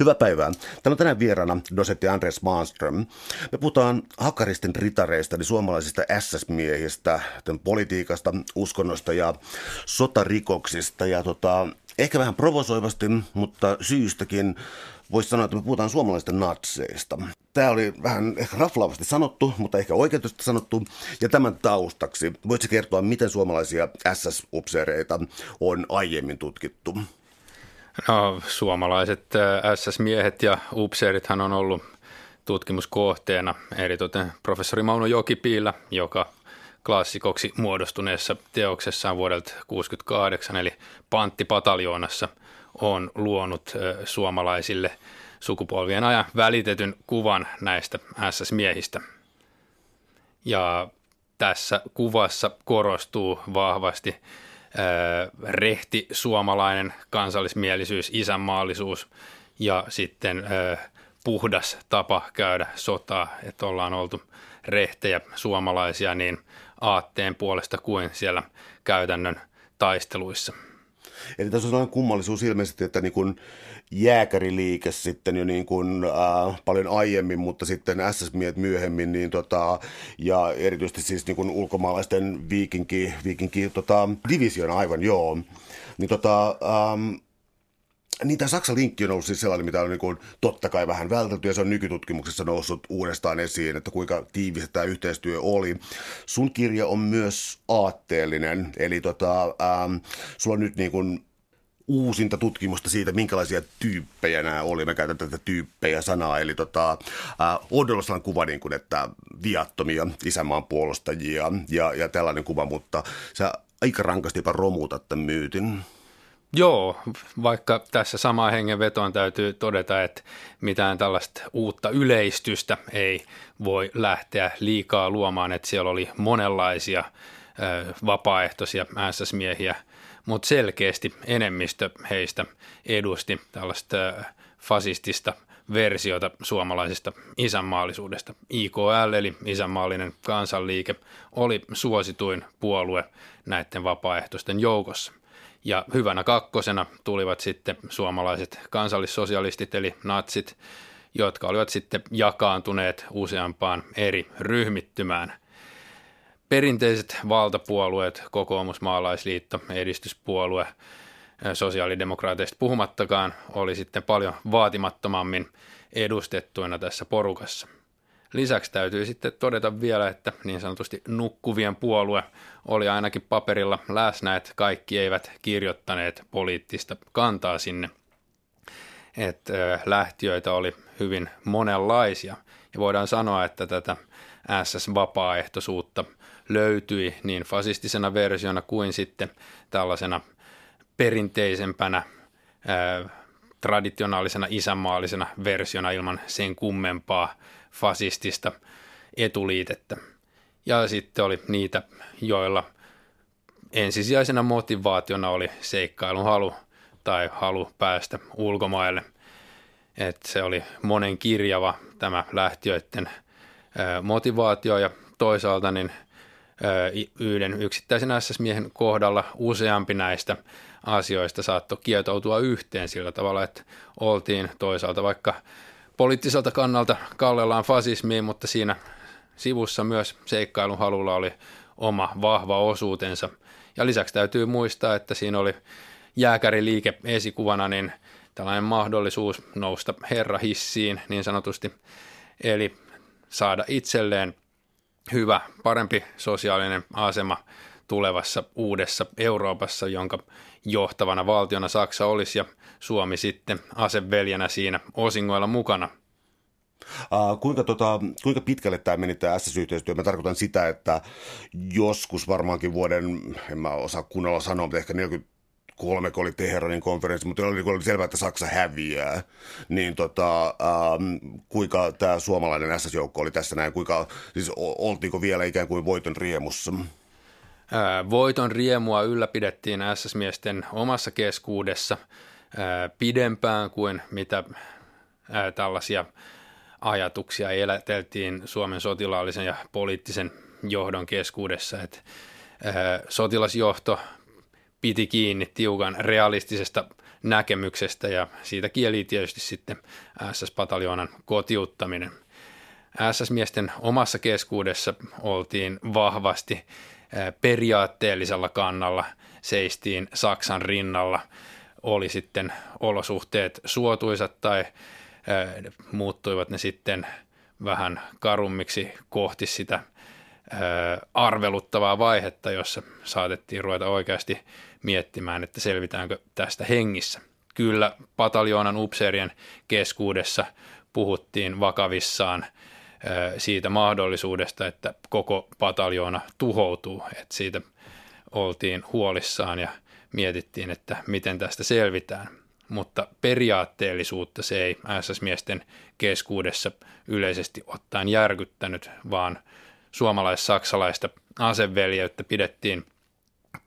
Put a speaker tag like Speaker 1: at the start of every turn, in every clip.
Speaker 1: Hyvää päivää. Täällä on tänään vieraana dosetti Andres Maanström. Me puhutaan hakaristen ritareista, eli suomalaisista SS-miehistä, politiikasta, uskonnosta ja sotarikoksista. Ja tota, ehkä vähän provosoivasti, mutta syystäkin voisi sanoa, että me puhutaan suomalaisista natseista. Tämä oli vähän ehkä raflaavasti sanottu, mutta ehkä oikeutusti sanottu. Ja tämän taustaksi voitko kertoa, miten suomalaisia SS-upseereita on aiemmin tutkittu?
Speaker 2: No, suomalaiset SS-miehet ja upseerithan on ollut tutkimuskohteena, eritoten professori Mauno Jokipiillä, joka klassikoksi muodostuneessa teoksessaan vuodelta 1968, eli Panttipataljoonassa, on luonut suomalaisille sukupolvien ajan välitetyn kuvan näistä SS-miehistä. Ja tässä kuvassa korostuu vahvasti rehti suomalainen kansallismielisyys, isänmaallisuus ja sitten puhdas tapa käydä sotaa, että ollaan oltu rehtejä suomalaisia niin aatteen puolesta kuin siellä käytännön taisteluissa.
Speaker 1: Eli tässä on sellainen kummallisuus ilmeisesti, että niin kuin jääkäriliike sitten jo niin kuin, äh, paljon aiemmin, mutta sitten SS-miehet myöhemmin, niin tota, ja erityisesti siis niin kuin ulkomaalaisten viikinki, viikinki tota, division aivan, joo. Niin tota, ähm, niin tämä Saksan linkki on ollut siis sellainen, mitä on niin kuin, totta kai vähän vältelty, ja se on nykytutkimuksessa noussut uudestaan esiin, että kuinka tiivistä tämä yhteistyö oli. Sun kirja on myös aatteellinen, eli tota, ähm, sulla on nyt niin kuin uusinta tutkimusta siitä, minkälaisia tyyppejä nämä oli. Mä käytän tätä tyyppejä sanaa, eli tota, äh, on kuva niin kuin, että viattomia isänmaan puolustajia ja, ja tällainen kuva, mutta sä aika rankasti jopa romuutat tämän myytin.
Speaker 2: Joo, vaikka tässä samaan hengenvetoon täytyy todeta, että mitään tällaista uutta yleistystä ei voi lähteä liikaa luomaan, että siellä oli monenlaisia vapaaehtoisia SS-miehiä, mutta selkeästi enemmistö heistä edusti tällaista fasistista versiota suomalaisesta isänmaallisuudesta. IKL eli isänmaallinen kansanliike oli suosituin puolue näiden vapaaehtoisten joukossa – ja hyvänä kakkosena tulivat sitten suomalaiset kansallissosialistit eli natsit, jotka olivat sitten jakaantuneet useampaan eri ryhmittymään. Perinteiset valtapuolueet, kokoomus, maalaisliitto, edistyspuolue, sosiaalidemokraateista puhumattakaan, oli sitten paljon vaatimattomammin edustettuina tässä porukassa. Lisäksi täytyy sitten todeta vielä, että niin sanotusti nukkuvien puolue oli ainakin paperilla läsnä, että kaikki eivät kirjoittaneet poliittista kantaa sinne. Että lähtiöitä oli hyvin monenlaisia. Ja voidaan sanoa, että tätä SS-vapaaehtoisuutta löytyi niin fasistisena versiona kuin sitten tällaisena perinteisempänä traditionaalisena isänmaallisena versiona ilman sen kummempaa fasistista etuliitettä. Ja sitten oli niitä, joilla ensisijaisena motivaationa oli seikkailun halu tai halu päästä ulkomaille. Et se oli monen kirjava tämä lähtiöiden motivaatio ja toisaalta niin yhden yksittäisen SS-miehen kohdalla useampi näistä asioista saattoi kietoutua yhteen sillä tavalla, että oltiin toisaalta vaikka poliittiselta kannalta kallellaan fasismiin, mutta siinä sivussa myös seikkailun halulla oli oma vahva osuutensa. Ja lisäksi täytyy muistaa, että siinä oli jääkäriliike esikuvana, niin tällainen mahdollisuus nousta herrahissiin niin sanotusti, eli saada itselleen hyvä, parempi sosiaalinen asema tulevassa uudessa Euroopassa, jonka johtavana valtiona Saksa olisi ja Suomi sitten aseveljänä siinä osingoilla mukana.
Speaker 1: Uh, kuinka, tota, kuinka pitkälle tämä meni tämä SS-yhteistyö? Mä tarkoitan sitä, että joskus varmaankin vuoden, en mä osaa kunnolla sanoa, mutta ehkä 43 kun oli Teheranin konferenssi, mutta oli, oli selvää, että Saksa häviää. Niin tota, uh, kuinka tämä suomalainen SS-joukko oli tässä näin, kuinka, siis oltiinko vielä ikään kuin voiton riemussa?
Speaker 2: Voiton riemua ylläpidettiin SS-miesten omassa keskuudessa pidempään kuin mitä tällaisia ajatuksia eläteltiin Suomen sotilaallisen ja poliittisen johdon keskuudessa. Että sotilasjohto piti kiinni tiukan realistisesta näkemyksestä ja siitä kieli tietysti sitten SS-pataljoonan kotiuttaminen. SS-miesten omassa keskuudessa oltiin vahvasti periaatteellisella kannalla, seistiin Saksan rinnalla, oli sitten olosuhteet suotuisat tai muuttuivat ne sitten vähän karummiksi kohti sitä arveluttavaa vaihetta, jossa saatettiin ruveta oikeasti miettimään, että selvitäänkö tästä hengissä. Kyllä pataljoonan upseerien keskuudessa puhuttiin vakavissaan siitä mahdollisuudesta, että koko pataljoona tuhoutuu, että siitä oltiin huolissaan ja mietittiin, että miten tästä selvitään. Mutta periaatteellisuutta se ei SS-miesten keskuudessa yleisesti ottaen järkyttänyt, vaan suomalais-saksalaista aseveljeyttä pidettiin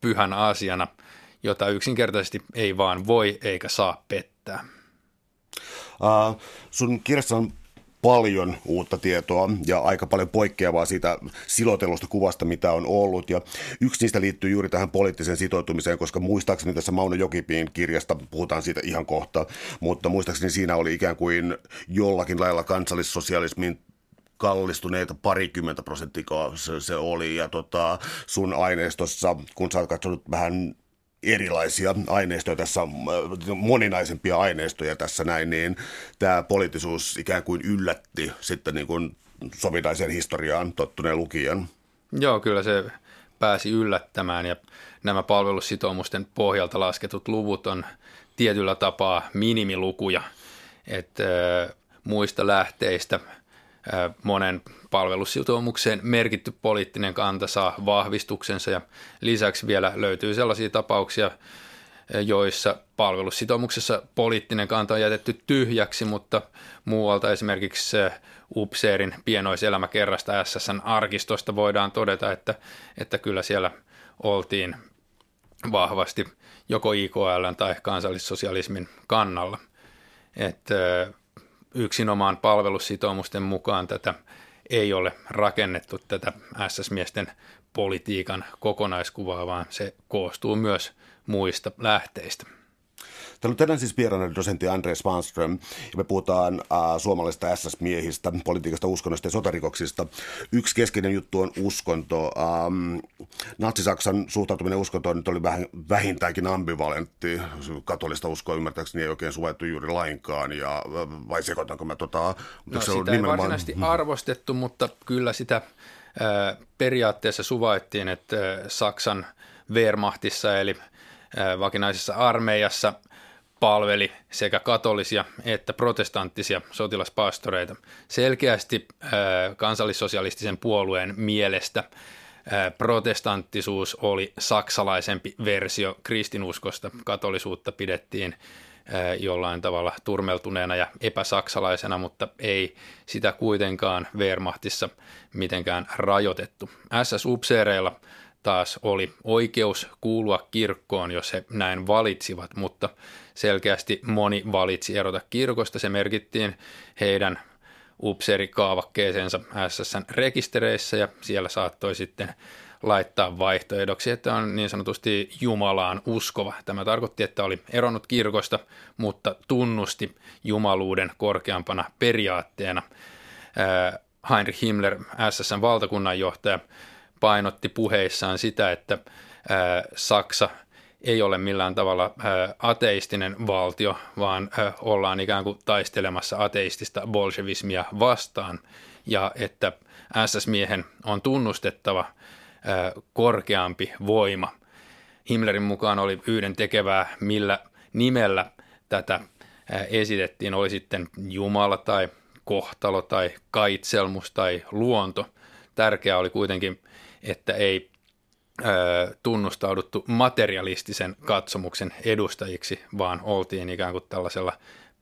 Speaker 2: pyhän asiana, jota yksinkertaisesti ei vaan voi eikä saa pettää.
Speaker 1: Uh, sun kirjassa on paljon uutta tietoa ja aika paljon poikkeavaa siitä silotellusta kuvasta, mitä on ollut. Ja yksi niistä liittyy juuri tähän poliittiseen sitoutumiseen, koska muistaakseni tässä Mauno Jokipiin kirjasta puhutaan siitä ihan kohta, mutta muistaakseni siinä oli ikään kuin jollakin lailla kansallissosialismin kallistuneita parikymmentä prosenttia se, se oli. Ja tota, sun aineistossa, kun sä oot katsonut vähän erilaisia aineistoja tässä, moninaisempia aineistoja tässä näin, niin tämä poliittisuus ikään kuin yllätti sitten niin kuin sovinnaiseen historiaan tottuneen lukijan.
Speaker 2: Joo, kyllä se pääsi yllättämään ja nämä palvelussitoumusten pohjalta lasketut luvut on tietyllä tapaa minimilukuja, että muista lähteistä – monen palvelussitoumukseen merkitty poliittinen kanta saa vahvistuksensa ja lisäksi vielä löytyy sellaisia tapauksia, joissa palvelussitoumuksessa poliittinen kanta on jätetty tyhjäksi, mutta muualta esimerkiksi Upseerin pienoiselämäkerrasta SSN arkistosta voidaan todeta, että, että kyllä siellä oltiin vahvasti joko IKL tai kansallissosialismin kannalla. Että yksinomaan palvelussitoumusten mukaan tätä ei ole rakennettu tätä SS-miesten politiikan kokonaiskuvaa, vaan se koostuu myös muista lähteistä.
Speaker 1: Täällä on tänään siis vieraana dosentti Andre Svanström, ja me puhutaan äh, suomalaisista SS-miehistä, politiikasta, uskonnosta ja sotarikoksista. Yksi keskeinen juttu on uskonto. Ähm, Natsi-Saksan suhtautuminen uskontoon nyt oli vähän, vähintäänkin ambivalentti. Katolista uskoa ymmärtääkseni ei oikein suvettu juuri lainkaan, ja, vai sekoitanko mä tota?
Speaker 2: No, sitä ei nimenomaan... varsinaisesti arvostettu, mutta kyllä sitä äh, periaatteessa suvaittiin, että äh, Saksan Wehrmachtissa eli äh, vakinaisessa armeijassa – palveli sekä katolisia että protestanttisia sotilaspastoreita. Selkeästi äh, kansallissosialistisen puolueen mielestä äh, protestanttisuus oli saksalaisempi versio kristinuskosta. Katolisuutta pidettiin äh, jollain tavalla turmeltuneena ja epäsaksalaisena, mutta ei sitä kuitenkaan Wehrmachtissa mitenkään rajoitettu. SS-upseereilla taas oli oikeus kuulua kirkkoon, jos he näin valitsivat, mutta selkeästi moni valitsi erota kirkosta. Se merkittiin heidän upseerikaavakkeeseensa SSN rekistereissä ja siellä saattoi sitten laittaa vaihtoehdoksi, että on niin sanotusti Jumalaan uskova. Tämä tarkoitti, että oli eronnut kirkosta, mutta tunnusti jumaluuden korkeampana periaatteena. Heinrich Himmler, SSN valtakunnanjohtaja, painotti puheissaan sitä, että Saksa ei ole millään tavalla ateistinen valtio, vaan ollaan ikään kuin taistelemassa ateistista bolshevismia vastaan ja että SS-miehen on tunnustettava korkeampi voima. Himmlerin mukaan oli yhden tekevää, millä nimellä tätä esitettiin, oli sitten Jumala tai kohtalo tai kaitselmus tai luonto. Tärkeää oli kuitenkin että ei tunnustauduttu materialistisen katsomuksen edustajiksi, vaan oltiin ikään kuin tällaisella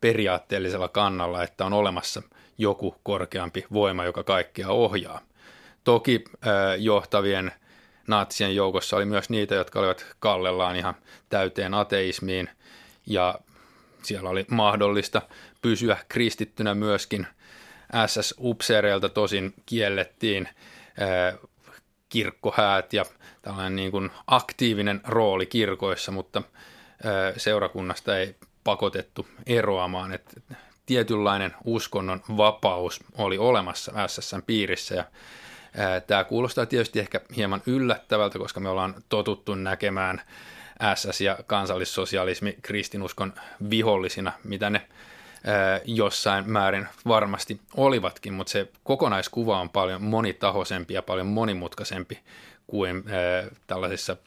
Speaker 2: periaatteellisella kannalla, että on olemassa joku korkeampi voima, joka kaikkia ohjaa. Toki johtavien natsien joukossa oli myös niitä, jotka olivat kallellaan ihan täyteen ateismiin ja siellä oli mahdollista pysyä kristittynä myöskin. SS-upseereilta tosin kiellettiin kirkkohäät ja tällainen niin kuin aktiivinen rooli kirkoissa, mutta seurakunnasta ei pakotettu eroamaan. Että tietynlainen uskonnon vapaus oli olemassa SSN piirissä ja Tämä kuulostaa tietysti ehkä hieman yllättävältä, koska me ollaan totuttu näkemään SS ja kansallissosialismi kristinuskon vihollisina, mitä ne jossain määrin varmasti olivatkin, mutta se kokonaiskuva on paljon monitahoisempi ja paljon monimutkaisempi kuin tällaisissa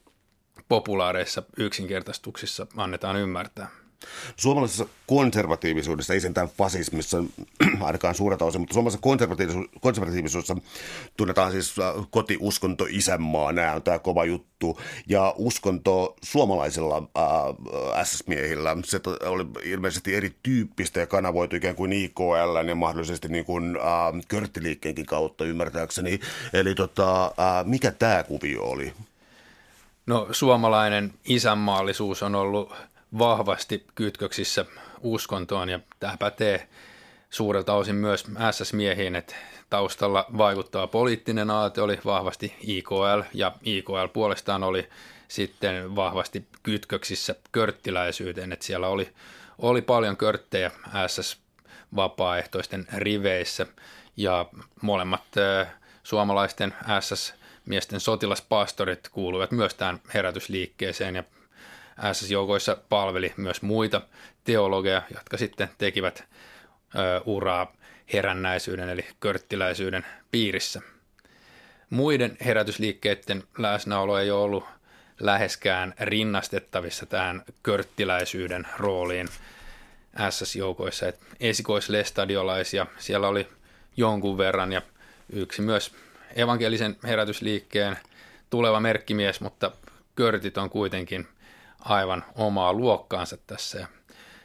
Speaker 2: populaareissa yksinkertaistuksissa annetaan ymmärtää.
Speaker 1: Suomalaisessa konservatiivisuudessa, ei sentään fasismissa ainakaan suurelta osin, mutta suomalaisessa konservatiivisuudessa, konservatiivisuudessa tunnetaan siis äh, kotiuskonto isänmaa, nämä on tämä kova juttu, ja uskonto suomalaisilla äh, SS-miehillä, se oli ilmeisesti erityyppistä ja kanavoitu ikään kuin IKL ja mahdollisesti niin kuin, äh, körttiliikkeenkin kautta ymmärtääkseni, eli tota, äh, mikä tämä kuvio oli?
Speaker 2: No suomalainen isänmaallisuus on ollut vahvasti kytköksissä uskontoon ja tämä pätee suurelta osin myös SS-miehiin, että taustalla vaikuttaa poliittinen aate oli vahvasti IKL ja IKL puolestaan oli sitten vahvasti kytköksissä körttiläisyyteen, että siellä oli, oli paljon körttejä SS-vapaaehtoisten riveissä ja molemmat suomalaisten SS-miesten sotilaspastorit kuuluivat myös tähän herätysliikkeeseen ja SS-joukoissa palveli myös muita teologeja, jotka sitten tekivät ö, uraa herännäisyyden eli körttiläisyyden piirissä. Muiden herätysliikkeiden läsnäolo ei ole ollut läheskään rinnastettavissa tähän körttiläisyyden rooliin SS-joukoissa. Et esikoislestadiolaisia siellä oli jonkun verran ja yksi myös evankelisen herätysliikkeen tuleva merkkimies, mutta körtit on kuitenkin – aivan omaa luokkaansa tässä. Ja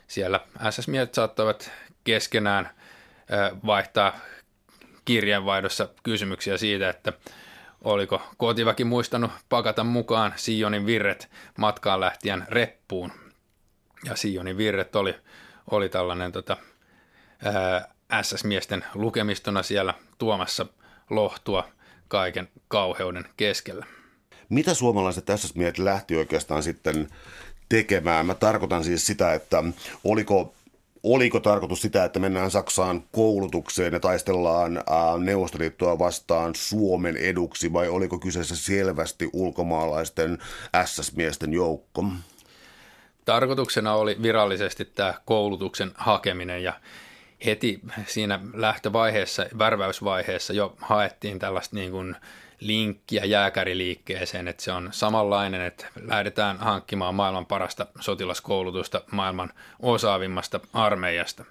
Speaker 2: siellä SS-miehet saattoivat keskenään vaihtaa kirjeenvaihdossa kysymyksiä siitä, että oliko kotiväki muistanut pakata mukaan Sionin virret matkaan lähtien reppuun. Ja Sionin virret oli, oli tällainen tota, SS-miesten lukemistona siellä tuomassa lohtua kaiken kauheuden keskellä.
Speaker 1: Mitä suomalaiset tässä miehet lähti oikeastaan sitten tekemään? Mä tarkoitan siis sitä, että oliko oliko tarkoitus sitä, että mennään Saksaan koulutukseen ja taistellaan Neuvostoliittoa vastaan Suomen eduksi, vai oliko kyseessä selvästi ulkomaalaisten SS-miesten joukko?
Speaker 2: Tarkoituksena oli virallisesti tämä koulutuksen hakeminen ja heti siinä lähtövaiheessa, värväysvaiheessa jo haettiin tällaista niin kuin linkkiä jääkäriliikkeeseen, että se on samanlainen, että lähdetään hankkimaan maailman parasta sotilaskoulutusta maailman osaavimmasta armeijasta.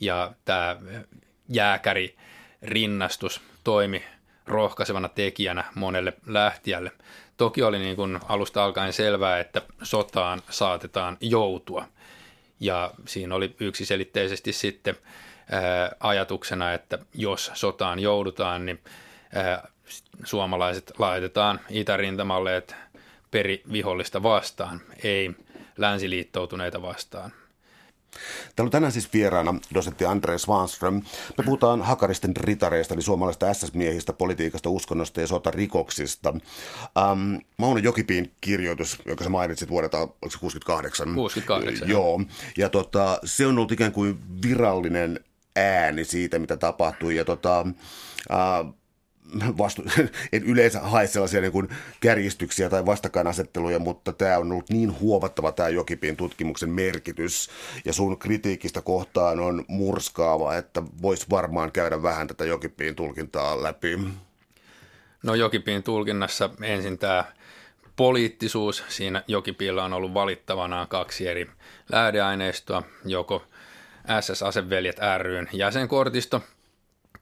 Speaker 2: Ja tämä jääkäri rinnastus toimi rohkaisevana tekijänä monelle lähtijälle. Toki oli niin kuin alusta alkaen selvää, että sotaan saatetaan joutua. Ja siinä oli yksiselitteisesti sitten ää, ajatuksena, että jos sotaan joudutaan, niin ää, suomalaiset laitetaan itärintamalle, että peri vihollista vastaan, ei länsiliittoutuneita vastaan.
Speaker 1: Täällä on tänään siis vieraana dosentti Andre Swanström. Me puhutaan hakaristen ritareista, eli suomalaisista SS-miehistä, politiikasta, uskonnosta ja sotarikoksista. Um, Mauno Jokipiin kirjoitus, jonka sä mainitsit vuodelta, oliko 68?
Speaker 2: 68.
Speaker 1: Joo, ja tota, se on ollut ikään kuin virallinen ääni siitä, mitä tapahtui. Ja tota, uh, vastu, en yleensä hae sellaisia niin kuin kärjistyksiä tai vastakkainasetteluja, mutta tämä on ollut niin huomattava tämä Jokipin tutkimuksen merkitys ja sun kritiikistä kohtaan on murskaava, että voisi varmaan käydä vähän tätä Jokipin tulkintaa läpi.
Speaker 2: No Jokipin tulkinnassa ensin tämä poliittisuus. Siinä Jokipilla on ollut valittavanaan kaksi eri lähdeaineistoa, joko SS-aseveljet ryn jäsenkortisto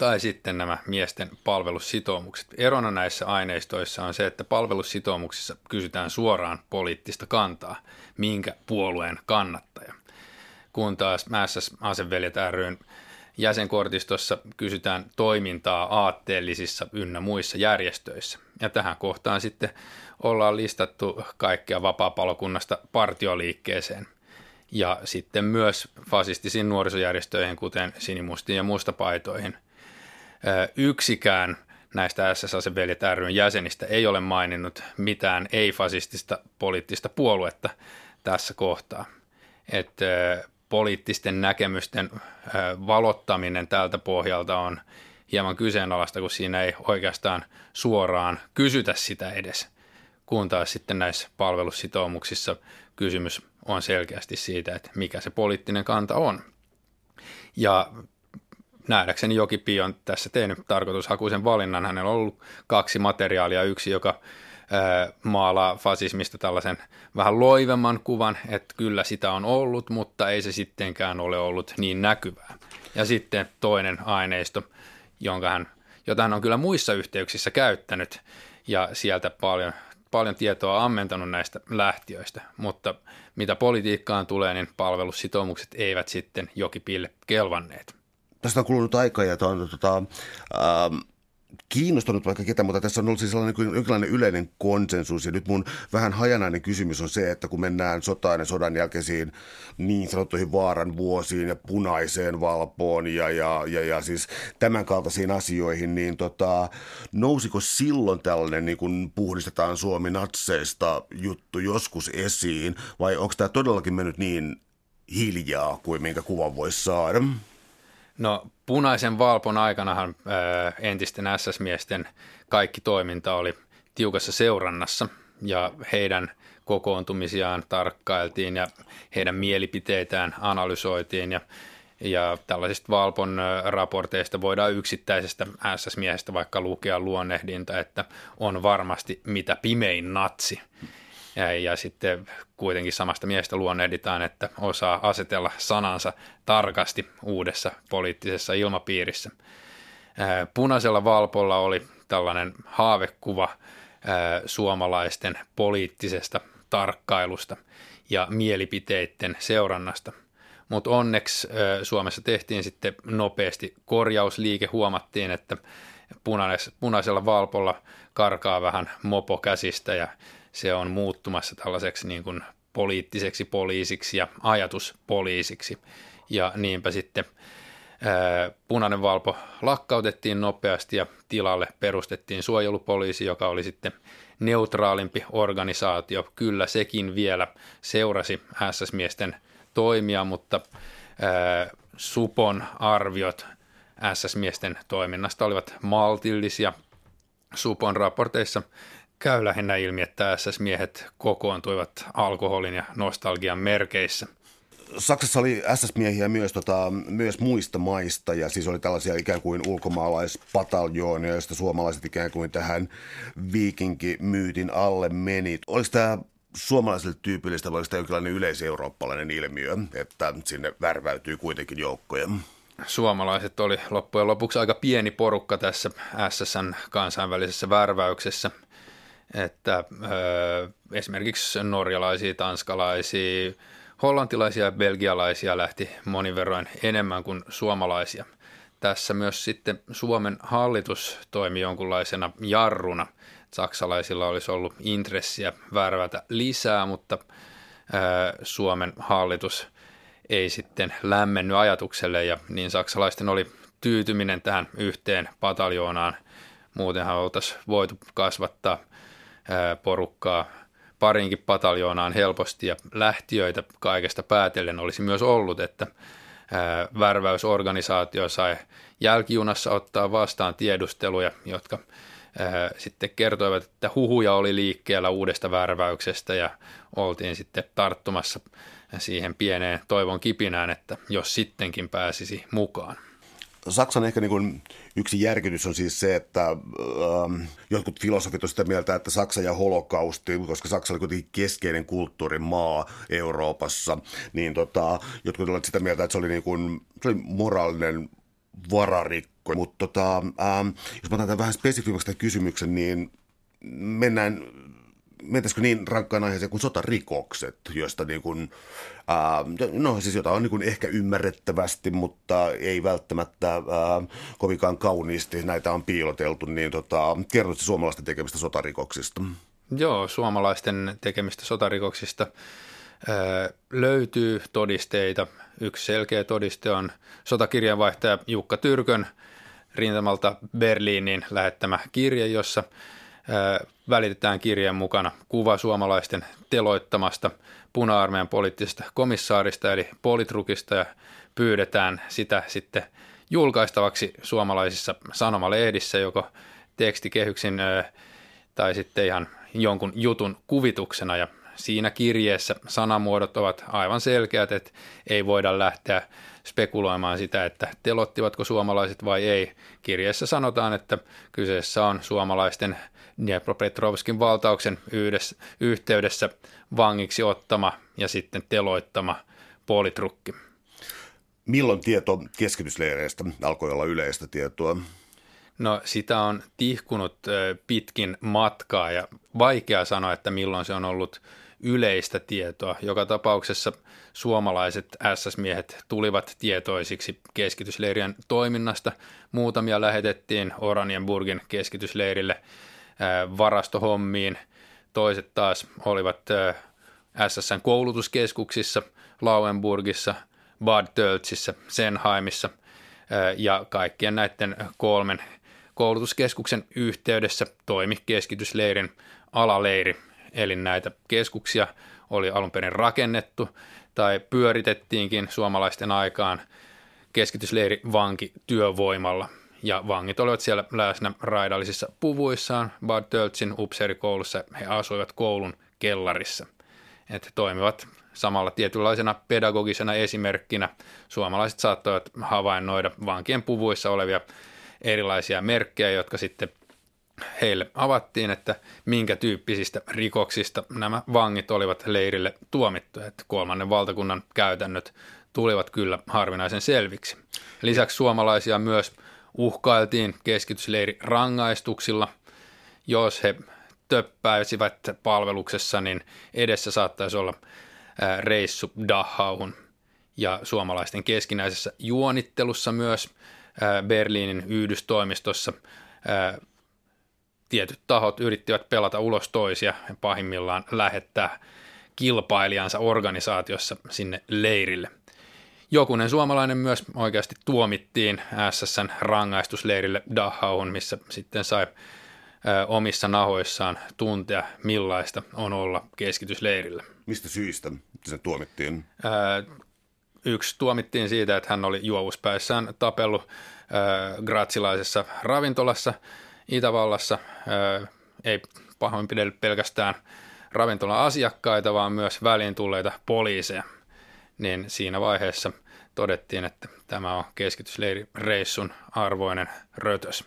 Speaker 2: tai sitten nämä miesten palvelussitoumukset. Erona näissä aineistoissa on se, että palvelussitoumuksissa kysytään suoraan poliittista kantaa, minkä puolueen kannattaja. Kun taas Mässäs Aseveljet ryn jäsenkortistossa kysytään toimintaa aatteellisissa ynnä muissa järjestöissä. Ja tähän kohtaan sitten ollaan listattu kaikkea vapaapalokunnasta partioliikkeeseen ja sitten myös fasistisiin nuorisojärjestöihin, kuten sinimustiin ja mustapaitoihin – yksikään näistä SS-aseveljet ryn jäsenistä ei ole maininnut mitään ei-fasistista poliittista puoluetta tässä kohtaa. Että poliittisten näkemysten valottaminen tältä pohjalta on hieman kyseenalaista, kun siinä ei oikeastaan suoraan kysytä sitä edes, kun taas sitten näissä palvelussitoumuksissa kysymys on selkeästi siitä, että mikä se poliittinen kanta on. Ja nähdäkseni Jokipi on tässä tehnyt tarkoitushakuisen valinnan. Hänellä on ollut kaksi materiaalia, yksi, joka maalaa fasismista tällaisen vähän loivemman kuvan, että kyllä sitä on ollut, mutta ei se sittenkään ole ollut niin näkyvää. Ja sitten toinen aineisto, jonka hän, jota hän on kyllä muissa yhteyksissä käyttänyt ja sieltä paljon, paljon tietoa ammentanut näistä lähtiöistä, mutta mitä politiikkaan tulee, niin palvelussitoumukset eivät sitten Jokipille kelvanneet.
Speaker 1: Tästä on kulunut aikaa ja on, tota, ähm, kiinnostunut vaikka ketä, mutta tässä on ollut siis sellainen jonkinlainen yleinen konsensus. Ja nyt mun vähän hajanainen kysymys on se, että kun mennään sotaan ja sodan jälkeisiin niin sanottuihin vaaran vuosiin ja punaiseen valpoon ja, ja, ja, ja siis tämän kaltaisiin asioihin, niin tota, nousiko silloin tällainen niin kun puhdistetaan Suomi natseista juttu joskus esiin vai onko tämä todellakin mennyt niin hiljaa kuin minkä kuvan voisi saada?
Speaker 2: No punaisen valpon aikanahan ää, entisten SS-miesten kaikki toiminta oli tiukassa seurannassa ja heidän kokoontumisiaan tarkkailtiin ja heidän mielipiteitään analysoitiin ja ja tällaisista Valpon raporteista voidaan yksittäisestä SS-miehestä vaikka lukea luonnehdinta, että on varmasti mitä pimein natsi. Ja, ja sitten kuitenkin samasta miestä luonnehditaan, että osaa asetella sanansa tarkasti uudessa poliittisessa ilmapiirissä. Punaisella valpolla oli tällainen haavekuva suomalaisten poliittisesta tarkkailusta ja mielipiteiden seurannasta. Mutta onneksi Suomessa tehtiin sitten nopeasti korjausliike, huomattiin, että punaisella valpolla karkaa vähän mopo käsistä ja se on muuttumassa tällaiseksi niin kuin poliittiseksi poliisiksi ja ajatuspoliisiksi. Ja niinpä sitten ää, punainen valpo lakkautettiin nopeasti ja tilalle perustettiin suojelupoliisi, joka oli sitten neutraalimpi organisaatio. Kyllä sekin vielä seurasi SS-miesten toimia, mutta ää, Supon arviot SS-miesten toiminnasta olivat maltillisia. Supon raporteissa käy lähinnä ilmi, että SS-miehet kokoontuivat alkoholin ja nostalgian merkeissä.
Speaker 1: Saksassa oli SS-miehiä myös, tota, myös muista maista ja siis oli tällaisia ikään kuin ulkomaalaispataljoonia, joista suomalaiset ikään kuin tähän viikinkimyytin alle meni. Oliko tämä suomalaiselle tyypillistä vai oliko tämä jonkinlainen yleiseurooppalainen ilmiö, että sinne värväytyy kuitenkin joukkoja?
Speaker 2: Suomalaiset oli loppujen lopuksi aika pieni porukka tässä SSN kansainvälisessä värväyksessä – että esimerkiksi norjalaisia, tanskalaisia, hollantilaisia ja belgialaisia lähti monin verroin enemmän kuin suomalaisia. Tässä myös sitten Suomen hallitus toimi jonkunlaisena jarruna. Saksalaisilla olisi ollut intressiä värvätä lisää, mutta Suomen hallitus ei sitten lämmennyt ajatukselle ja niin saksalaisten oli tyytyminen tähän yhteen pataljoonaan. Muutenhan oltaisiin voitu kasvattaa – porukkaa parinkin pataljoonaan helposti ja lähtiöitä kaikesta päätellen olisi myös ollut, että värväysorganisaatio sai jälkijunassa ottaa vastaan tiedusteluja, jotka sitten kertoivat, että huhuja oli liikkeellä uudesta värväyksestä ja oltiin sitten tarttumassa siihen pieneen toivon kipinään, että jos sittenkin pääsisi mukaan.
Speaker 1: Saksan ehkä niin kuin yksi järkytys on siis se, että ähm, jotkut filosofit ovat sitä mieltä, että Saksa ja holokausti, koska Saksa oli kuitenkin keskeinen kulttuurimaa Euroopassa, niin tota, jotkut olivat sitä mieltä, että se oli, niin kuin, se oli moraalinen vararikko. Mutta tota, ähm, jos mä otan tämän vähän spesifimmäksi kysymyksen, niin mennään mentäisikö niin rankkaan aiheeseen kuin sotarikokset, joista niin kuin, no siis jota on niin kuin ehkä ymmärrettävästi, mutta ei välttämättä ää, kovinkaan kauniisti näitä on piiloteltu, niin tota, kerrotko suomalaisten tekemistä sotarikoksista?
Speaker 2: Joo, suomalaisten tekemistä sotarikoksista ää, löytyy todisteita. Yksi selkeä todiste on sotakirjanvaihtaja Jukka Tyrkön rintamalta Berliiniin lähettämä kirje, jossa välitetään kirjeen mukana kuva suomalaisten teloittamasta puna-armeijan poliittisesta komissaarista eli politrukista ja pyydetään sitä sitten julkaistavaksi suomalaisissa sanomalehdissä joko tekstikehyksin tai sitten ihan jonkun jutun kuvituksena ja siinä kirjeessä sanamuodot ovat aivan selkeät, että ei voida lähteä spekuloimaan sitä, että telottivatko suomalaiset vai ei. Kirjeessä sanotaan, että kyseessä on suomalaisten Dnepropetrovskin valtauksen yhdessä, yhteydessä vangiksi ottama ja sitten teloittama politrukki.
Speaker 1: Milloin tieto keskitysleireistä alkoi olla yleistä tietoa?
Speaker 2: No sitä on tihkunut pitkin matkaa ja vaikea sanoa, että milloin se on ollut yleistä tietoa. Joka tapauksessa suomalaiset SS-miehet tulivat tietoisiksi keskitysleirien toiminnasta. Muutamia lähetettiin Oranienburgin keskitysleirille varastohommiin. Toiset taas olivat SSN koulutuskeskuksissa Lauenburgissa, Bad Töltsissä, Senheimissa ja kaikkien näiden kolmen koulutuskeskuksen yhteydessä toimi keskitysleirin alaleiri, eli näitä keskuksia oli alun perin rakennettu tai pyöritettiinkin suomalaisten aikaan keskitysleiri vanki työvoimalla ja vangit olivat siellä läsnä raidallisissa puvuissaan Bad Töltsin upseerikoulussa. He asuivat koulun kellarissa. Että toimivat samalla tietynlaisena pedagogisena esimerkkinä. Suomalaiset saattoivat havainnoida vankien puvuissa olevia erilaisia merkkejä, jotka sitten heille avattiin, että minkä tyyppisistä rikoksista nämä vangit olivat leirille tuomittuja. Että kolmannen valtakunnan käytännöt tulivat kyllä harvinaisen selviksi. Lisäksi suomalaisia myös uhkailtiin keskitysleiri rangaistuksilla. Jos he töppäisivät palveluksessa, niin edessä saattaisi olla reissu Dachauhun ja suomalaisten keskinäisessä juonittelussa myös Berliinin yhdystoimistossa tietyt tahot yrittivät pelata ulos toisia ja pahimmillaan lähettää kilpailijansa organisaatiossa sinne leirille – Jokunen suomalainen myös oikeasti tuomittiin SSN rangaistusleirille Dachauhun, missä sitten sai omissa nahoissaan tuntea, millaista on olla keskitysleirillä.
Speaker 1: Mistä syistä se tuomittiin?
Speaker 2: yksi tuomittiin siitä, että hän oli juovuspäissään tapellut gratsilaisessa ravintolassa Itävallassa. ei pahoinpidellyt pelkästään ravintolan asiakkaita, vaan myös väliin tulleita poliiseja. Niin siinä vaiheessa todettiin, että tämä on keskitysleirireissun arvoinen rötös.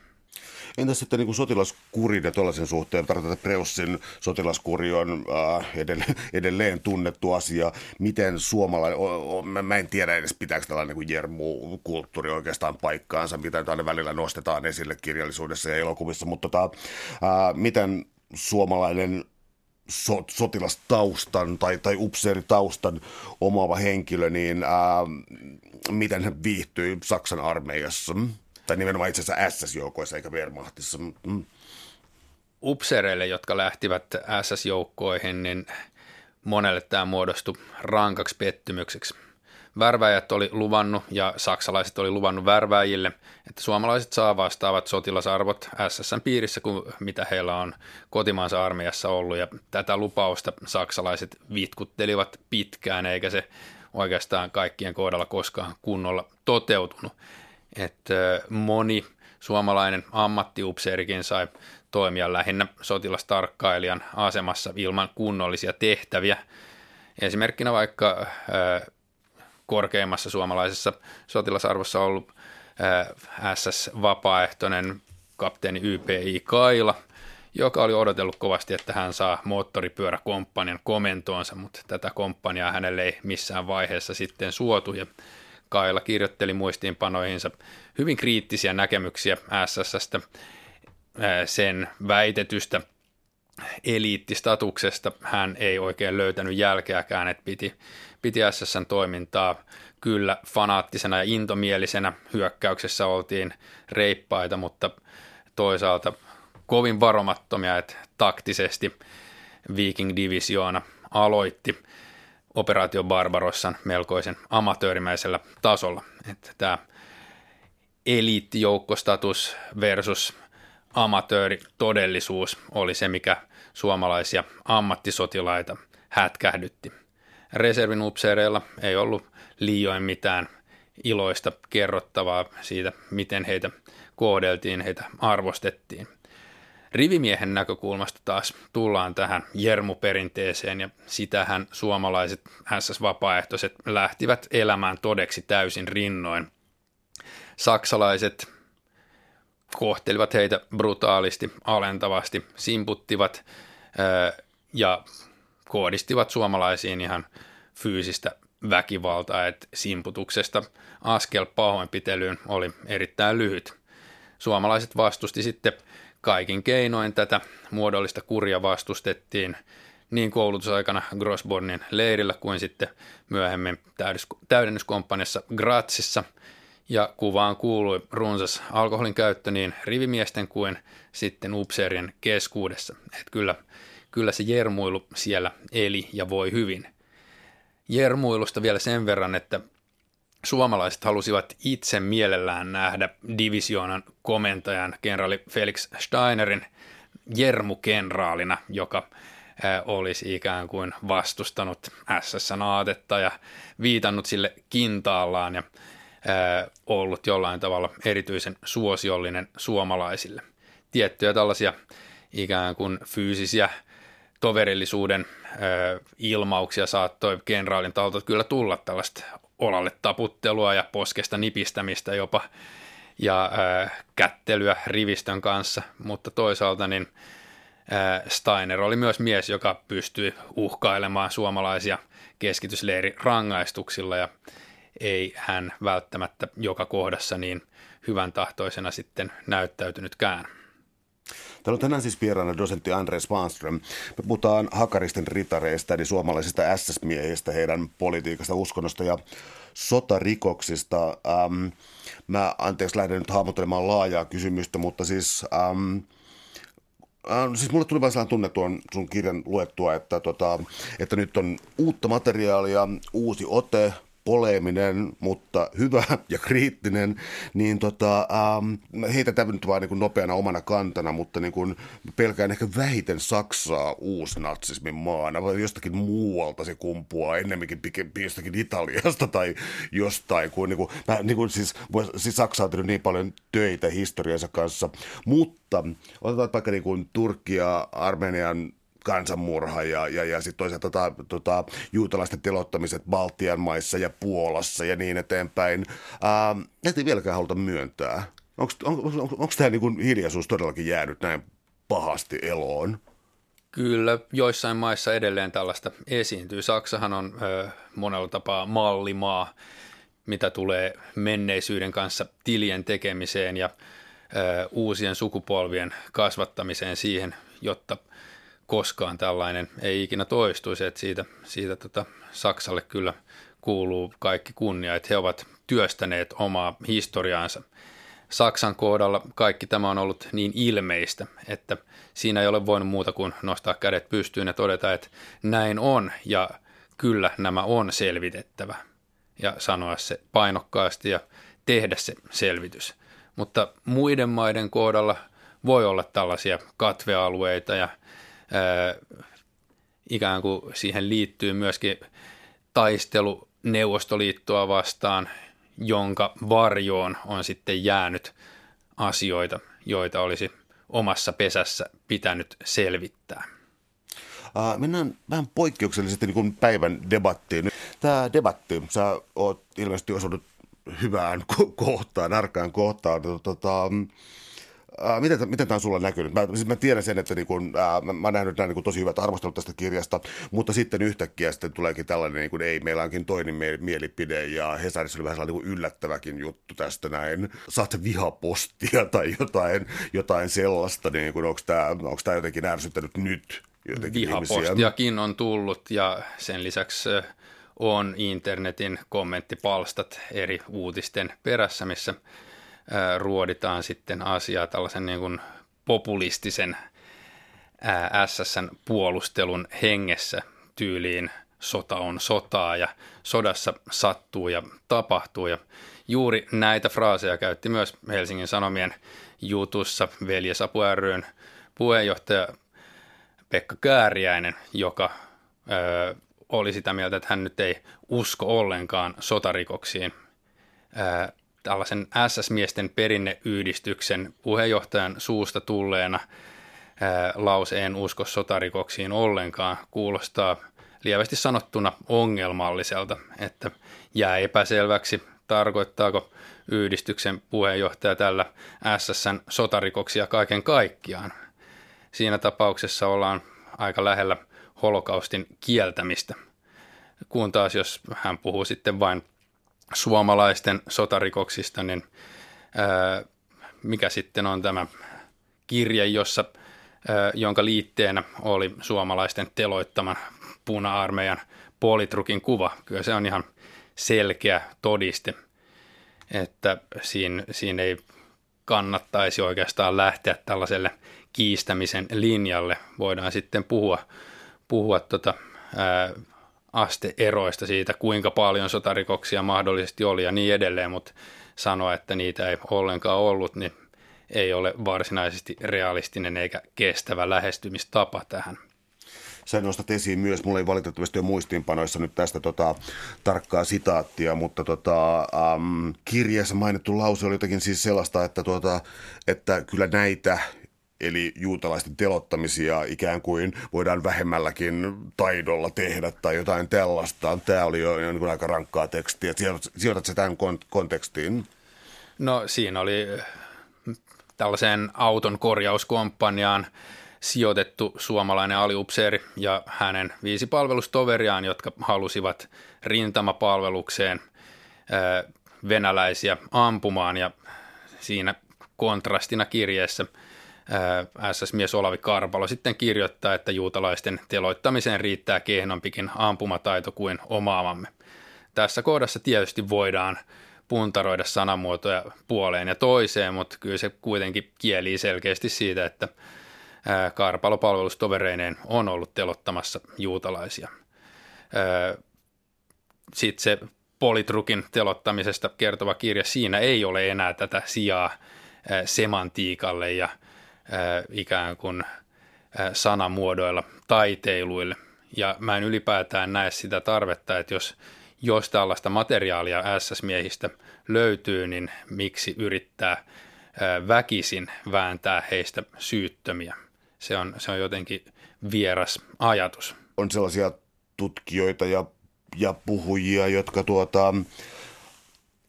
Speaker 1: Entäs sitten niin kuin sotilaskurin ja tuollaisen suhteen, tarkoitan, että Preussin sotilaskuri on äh, edelleen, edelleen tunnettu asia. Miten suomalainen, o, o, mä, en tiedä edes pitääkö tällainen niin jermu-kulttuuri oikeastaan paikkaansa, mitä nyt aina välillä nostetaan esille kirjallisuudessa ja elokuvissa, mutta tota, äh, miten suomalainen so, sotilastaustan tai, tai upseeritaustan omaava henkilö, niin ää, miten hän viihtyi Saksan armeijassa? Tai nimenomaan itse asiassa SS-joukoissa eikä Wehrmachtissa. Mm.
Speaker 2: Upseereille, jotka lähtivät SS-joukkoihin, niin monelle tämä muodostui rankaksi pettymykseksi värväjät oli luvannut ja saksalaiset oli luvannut värväjille, että suomalaiset saa vastaavat sotilasarvot SSN piirissä kuin mitä heillä on kotimaansa armeijassa ollut ja tätä lupausta saksalaiset vitkuttelivat pitkään eikä se oikeastaan kaikkien kohdalla koskaan kunnolla toteutunut. Että moni suomalainen ammattiupseerikin sai toimia lähinnä sotilastarkkailijan asemassa ilman kunnollisia tehtäviä. Esimerkkinä vaikka korkeimmassa suomalaisessa sotilasarvossa ollut SS-vapaaehtoinen kapteeni YPI Kaila, joka oli odotellut kovasti, että hän saa moottoripyöräkomppanian komentoonsa, mutta tätä komppaniaa hänelle ei missään vaiheessa sitten suotu. Ja Kaila kirjoitteli muistiinpanoihinsa hyvin kriittisiä näkemyksiä SSstä sen väitetystä eliittistatuksesta. Hän ei oikein löytänyt jälkeäkään, että piti, piti SSN toimintaa kyllä fanaattisena ja intomielisenä hyökkäyksessä oltiin reippaita, mutta toisaalta kovin varomattomia, että taktisesti Viking-divisioona aloitti operaatio Barbarossan melkoisen amatöörimäisellä tasolla. Että tämä eliittijoukkostatus versus amatööritodellisuus oli se, mikä suomalaisia ammattisotilaita hätkähdytti. Reservin upseereilla ei ollut liioin mitään iloista kerrottavaa siitä, miten heitä kohdeltiin, heitä arvostettiin. Rivimiehen näkökulmasta taas tullaan tähän jermuperinteeseen ja sitähän suomalaiset SS-vapaaehtoiset lähtivät elämään todeksi täysin rinnoin. Saksalaiset kohtelivat heitä brutaalisti, alentavasti, simputtivat ja kohdistivat suomalaisiin ihan fyysistä väkivaltaa, että simputuksesta askel pahoinpitelyyn oli erittäin lyhyt. Suomalaiset vastusti sitten kaikin keinoin tätä muodollista kuria vastustettiin niin koulutusaikana Grossbornin leirillä kuin sitten myöhemmin täydennyskomppaniassa Grazissa. Ja kuvaan kuului runsas alkoholin käyttö niin rivimiesten kuin sitten upseerien keskuudessa. Että kyllä, kyllä se jermuilu siellä eli ja voi hyvin. Jermuilusta vielä sen verran, että suomalaiset halusivat itse mielellään nähdä divisioonan komentajan kenraali Felix Steinerin jermukenraalina, joka olisi ikään kuin vastustanut SSN aatetta ja viitannut sille kintaallaan ja ollut jollain tavalla erityisen suosiollinen suomalaisille. Tiettyjä tällaisia ikään kuin fyysisiä toverillisuuden ilmauksia saattoi kenraalin talta kyllä tulla tällaista olalle taputtelua ja poskesta nipistämistä jopa ja kättelyä rivistön kanssa, mutta toisaalta niin Steiner oli myös mies, joka pystyi uhkailemaan suomalaisia keskitysleiri rangaistuksilla ja ei hän välttämättä joka kohdassa niin hyvän tahtoisena sitten näyttäytynytkään.
Speaker 1: Täällä on tänään siis vieraana dosentti Andre Svanström. Me puhutaan hakaristen ritareista, eli suomalaisista SS-miehistä, heidän politiikasta, uskonnosta ja sotarikoksista. Ähm, mä anteeksi lähden nyt hahmottelemaan laajaa kysymystä, mutta siis... Ähm, äh, Siis mulle tuli vain sellainen tunne tuon sun kirjan luettua, että, tota, että nyt on uutta materiaalia, uusi ote, poleeminen, mutta hyvä ja kriittinen, niin tota, ähm, heitä tämä nyt vaan niin nopeana omana kantana, mutta niin kuin pelkään ehkä vähiten Saksaa uusnatsismin maana, vai jostakin muualta se kumpuaa, ennemminkin jostakin Italiasta tai jostain, kuin, niin kuin, mä, niin kuin siis, siis Saksa on tehnyt niin paljon töitä historiansa kanssa, mutta otetaan vaikka niin kuin Turkki ja Armenian kansanmurha ja, ja, ja sitten toisaalta tota, tota, juutalaisten telottamiset Baltian maissa ja Puolassa ja niin eteenpäin. Ähm, ei vieläkään haluta myöntää. Onko on, on, on, onko tämä niin hiljaisuus todellakin jäänyt näin pahasti eloon?
Speaker 2: Kyllä, joissain maissa edelleen tällaista esiintyy. Saksahan on ö, monella tapaa mallimaa, mitä tulee menneisyyden kanssa tilien tekemiseen ja ö, uusien sukupolvien kasvattamiseen siihen, jotta – koskaan tällainen ei ikinä toistuisi, että siitä, siitä tota Saksalle kyllä kuuluu kaikki kunnia, että he ovat työstäneet omaa historiaansa. Saksan kohdalla kaikki tämä on ollut niin ilmeistä, että siinä ei ole voinut muuta kuin nostaa kädet pystyyn ja todeta, että näin on ja kyllä nämä on selvitettävä ja sanoa se painokkaasti ja tehdä se selvitys. Mutta muiden maiden kohdalla voi olla tällaisia katvealueita ja ikään kuin siihen liittyy myöskin taistelu Neuvostoliittoa vastaan, jonka varjoon on sitten jäänyt asioita, joita olisi omassa pesässä pitänyt selvittää.
Speaker 1: mennään vähän poikkeuksellisesti niin päivän debattiin. Tämä debatti, sä oot ilmeisesti osunut hyvään kohtaan, arkaan kohtaan. Tota, Äh, miten, miten tämä on sulla näkynyt? Mä, siis mä tiedän sen, että niin kun, äh, mä, mä oon nähnyt nämä niin tosi hyvät arvostelut tästä kirjasta, mutta sitten yhtäkkiä sitten tuleekin tällainen, niin kun, ei, meillä onkin toinen mie- mielipide ja Hesarissa oli vähän sellainen niin yllättäväkin juttu tästä näin. Saat vihapostia tai jotain, jotain sellaista, niin onko tämä jotenkin ärsyttänyt nyt jotenkin
Speaker 2: Vihapostiakin ihmisiä? on tullut ja sen lisäksi on internetin kommenttipalstat eri uutisten perässä, missä ruoditaan sitten asiaa tällaisen niin kuin populistisen SSN puolustelun hengessä tyyliin sota on sotaa ja sodassa sattuu ja tapahtuu. Ja juuri näitä fraaseja käytti myös Helsingin Sanomien jutussa Veljesapu ryn puheenjohtaja Pekka Kääriäinen, joka ö, oli sitä mieltä, että hän nyt ei usko ollenkaan sotarikoksiin. Ö, tällaisen SS-miesten perinneyhdistyksen puheenjohtajan suusta tulleena ää, lause en usko sotarikoksiin ollenkaan kuulostaa lievästi sanottuna ongelmalliselta, että jää epäselväksi, tarkoittaako yhdistyksen puheenjohtaja tällä SSN sotarikoksia kaiken kaikkiaan. Siinä tapauksessa ollaan aika lähellä holokaustin kieltämistä, kun taas jos hän puhuu sitten vain suomalaisten sotarikoksista, niin ää, mikä sitten on tämä kirje, jossa, ää, jonka liitteenä oli suomalaisten teloittaman puna-armeijan politrukin kuva. Kyllä se on ihan selkeä todiste, että siinä, siinä ei kannattaisi oikeastaan lähteä tällaiselle kiistämisen linjalle. Voidaan sitten puhua, puhua tota, ää, asteeroista siitä, kuinka paljon sotarikoksia mahdollisesti oli ja niin edelleen, mutta sanoa, että niitä ei ollenkaan ollut, niin ei ole varsinaisesti realistinen eikä kestävä lähestymistapa tähän.
Speaker 1: Sä nostat esiin myös, mulla ei valitettavasti ole muistiinpanoissa nyt tästä tota, tarkkaa sitaattia, mutta tota, ähm, kirjeessä mainittu lause oli jotenkin siis sellaista, että, tota, että kyllä näitä eli juutalaisten telottamisia ikään kuin voidaan vähemmälläkin taidolla tehdä tai jotain tällaista. Tämä oli jo niin aika rankkaa tekstiä. Sijoitat se tämän kontekstiin?
Speaker 2: No siinä oli tällaiseen auton korjauskomppaniaan sijoitettu suomalainen aliupseeri ja hänen viisi palvelustoveriaan, jotka halusivat rintamapalvelukseen venäläisiä ampumaan ja siinä kontrastina kirjeessä – SS-mies Olavi Karpalo sitten kirjoittaa, että juutalaisten teloittamiseen riittää kehnompikin ampumataito kuin omaamamme. Tässä kohdassa tietysti voidaan puntaroida sanamuotoja puoleen ja toiseen, mutta kyllä se kuitenkin kieli selkeästi siitä, että Karpalo palvelustovereineen on ollut telottamassa juutalaisia. Sitten se Politrukin telottamisesta kertova kirja, siinä ei ole enää tätä sijaa semantiikalle ja – ikään kuin sanamuodoilla taiteiluille. Ja mä en ylipäätään näe sitä tarvetta, että jos, jos tällaista materiaalia SS-miehistä löytyy, niin miksi yrittää väkisin vääntää heistä syyttömiä. Se on, se on jotenkin vieras ajatus.
Speaker 1: On sellaisia tutkijoita ja, ja puhujia, jotka tuota,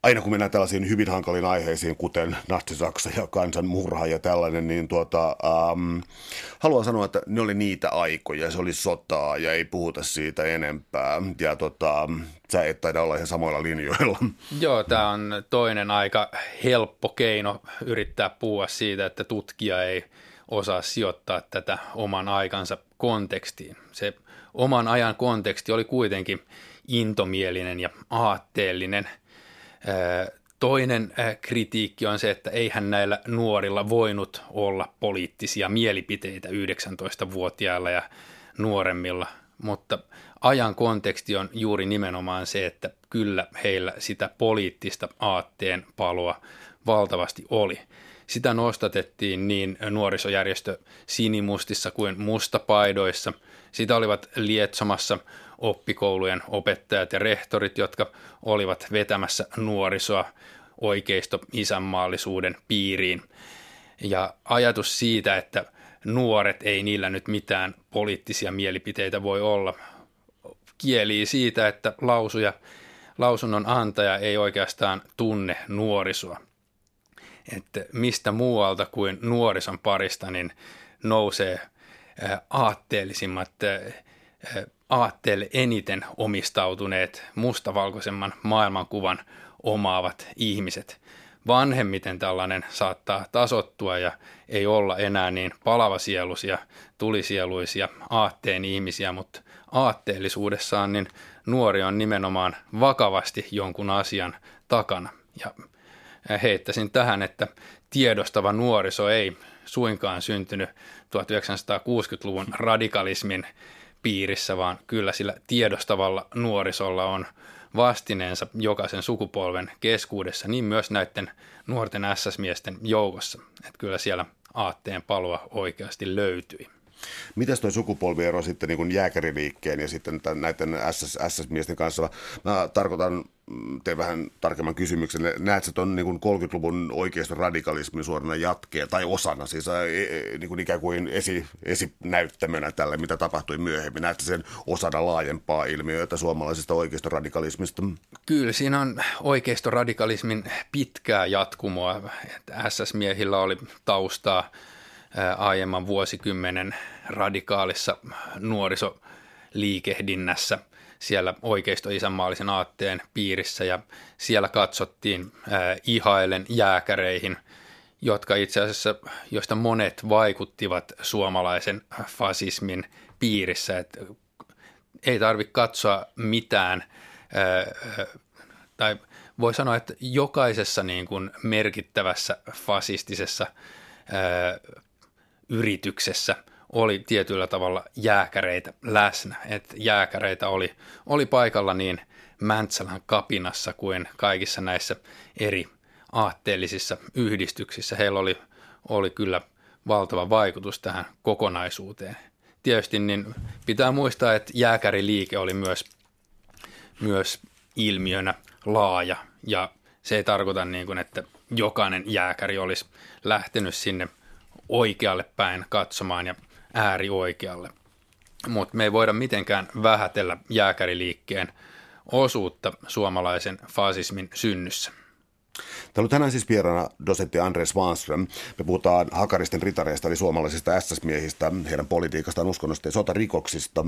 Speaker 1: aina kun mennään tällaisiin hyvin hankaliin aiheisiin, kuten Natsi-Saksa ja kansanmurha ja tällainen, niin tuota, ähm, haluan sanoa, että ne oli niitä aikoja, se oli sotaa ja ei puhuta siitä enempää. Ja tota, sä et taida olla ihan samoilla linjoilla.
Speaker 2: Joo, tämä on toinen aika helppo keino yrittää puhua siitä, että tutkija ei osaa sijoittaa tätä oman aikansa kontekstiin. Se oman ajan konteksti oli kuitenkin intomielinen ja aatteellinen – Toinen kritiikki on se, että eihän näillä nuorilla voinut olla poliittisia mielipiteitä 19-vuotiailla ja nuoremmilla, mutta ajan konteksti on juuri nimenomaan se, että kyllä heillä sitä poliittista aatteen paloa valtavasti oli. Sitä nostatettiin niin nuorisojärjestö Sinimustissa kuin mustapaidoissa. Sitä olivat lietsomassa oppikoulujen opettajat ja rehtorit, jotka olivat vetämässä nuorisoa oikeisto isänmaallisuuden piiriin. Ja ajatus siitä, että nuoret ei niillä nyt mitään poliittisia mielipiteitä voi olla, kielii siitä, että lausuja, lausunnon antaja ei oikeastaan tunne nuorisoa. Että mistä muualta kuin nuorison parista niin nousee aatteellisimmat aatteelle eniten omistautuneet mustavalkoisemman maailmankuvan omaavat ihmiset. Vanhemmiten tällainen saattaa tasottua ja ei olla enää niin palavasieluisia, tulisieluisia aatteen ihmisiä, mutta aatteellisuudessaan niin nuori on nimenomaan vakavasti jonkun asian takana. Ja heittäisin tähän, että tiedostava nuoriso ei suinkaan syntynyt 1960-luvun radikalismin piirissä, vaan kyllä sillä tiedostavalla nuorisolla on vastineensa jokaisen sukupolven keskuudessa, niin myös näiden nuorten SS-miesten joukossa. Että kyllä siellä aatteen palua oikeasti löytyi.
Speaker 1: Mitäs tuo sukupolviero sitten niin jääkäriliikkeen ja sitten näiden SS, SS-miesten kanssa? Mä tarkoitan, mm, teen vähän tarkemman kysymyksen. Näet sä tuon niin 30-luvun oikeiston radikalismin suorana jatkeen tai osana, siis e, e, niin kuin ikään kuin esi, esinäyttämönä tälle, mitä tapahtui myöhemmin? Näet sen osana laajempaa ilmiötä suomalaisesta oikeiston radikalismista?
Speaker 2: Kyllä, siinä on oikeiston radikalismin pitkää jatkumoa. SS-miehillä oli taustaa aiemman vuosikymmenen radikaalissa nuorisoliikehdinnässä siellä oikeisto-isänmaallisen aatteen piirissä ja siellä katsottiin ihailen jääkäreihin, jotka itse asiassa, joista monet vaikuttivat suomalaisen fasismin piirissä. Et ei tarvitse katsoa mitään, tai voi sanoa, että jokaisessa niin kuin merkittävässä fasistisessa yrityksessä oli tietyllä tavalla jääkäreitä läsnä. Et jääkäreitä oli, oli paikalla niin Mäntsälän kapinassa kuin kaikissa näissä eri aatteellisissa yhdistyksissä. Heillä oli, oli kyllä valtava vaikutus tähän kokonaisuuteen. Tietysti niin pitää muistaa, että jääkäriliike oli myös, myös ilmiönä laaja ja se ei tarkoita niin kuin, että jokainen jääkäri olisi lähtenyt sinne oikealle päin katsomaan ja äärioikealle. Mutta me ei voida mitenkään vähätellä jääkäriliikkeen osuutta suomalaisen fasismin synnyssä.
Speaker 1: Täällä on tänään siis vieraana dosentti Andres Svanström. Me puhutaan hakaristen ritareista, eli suomalaisista SS-miehistä, heidän politiikastaan, uskonnosta ja sotarikoksista.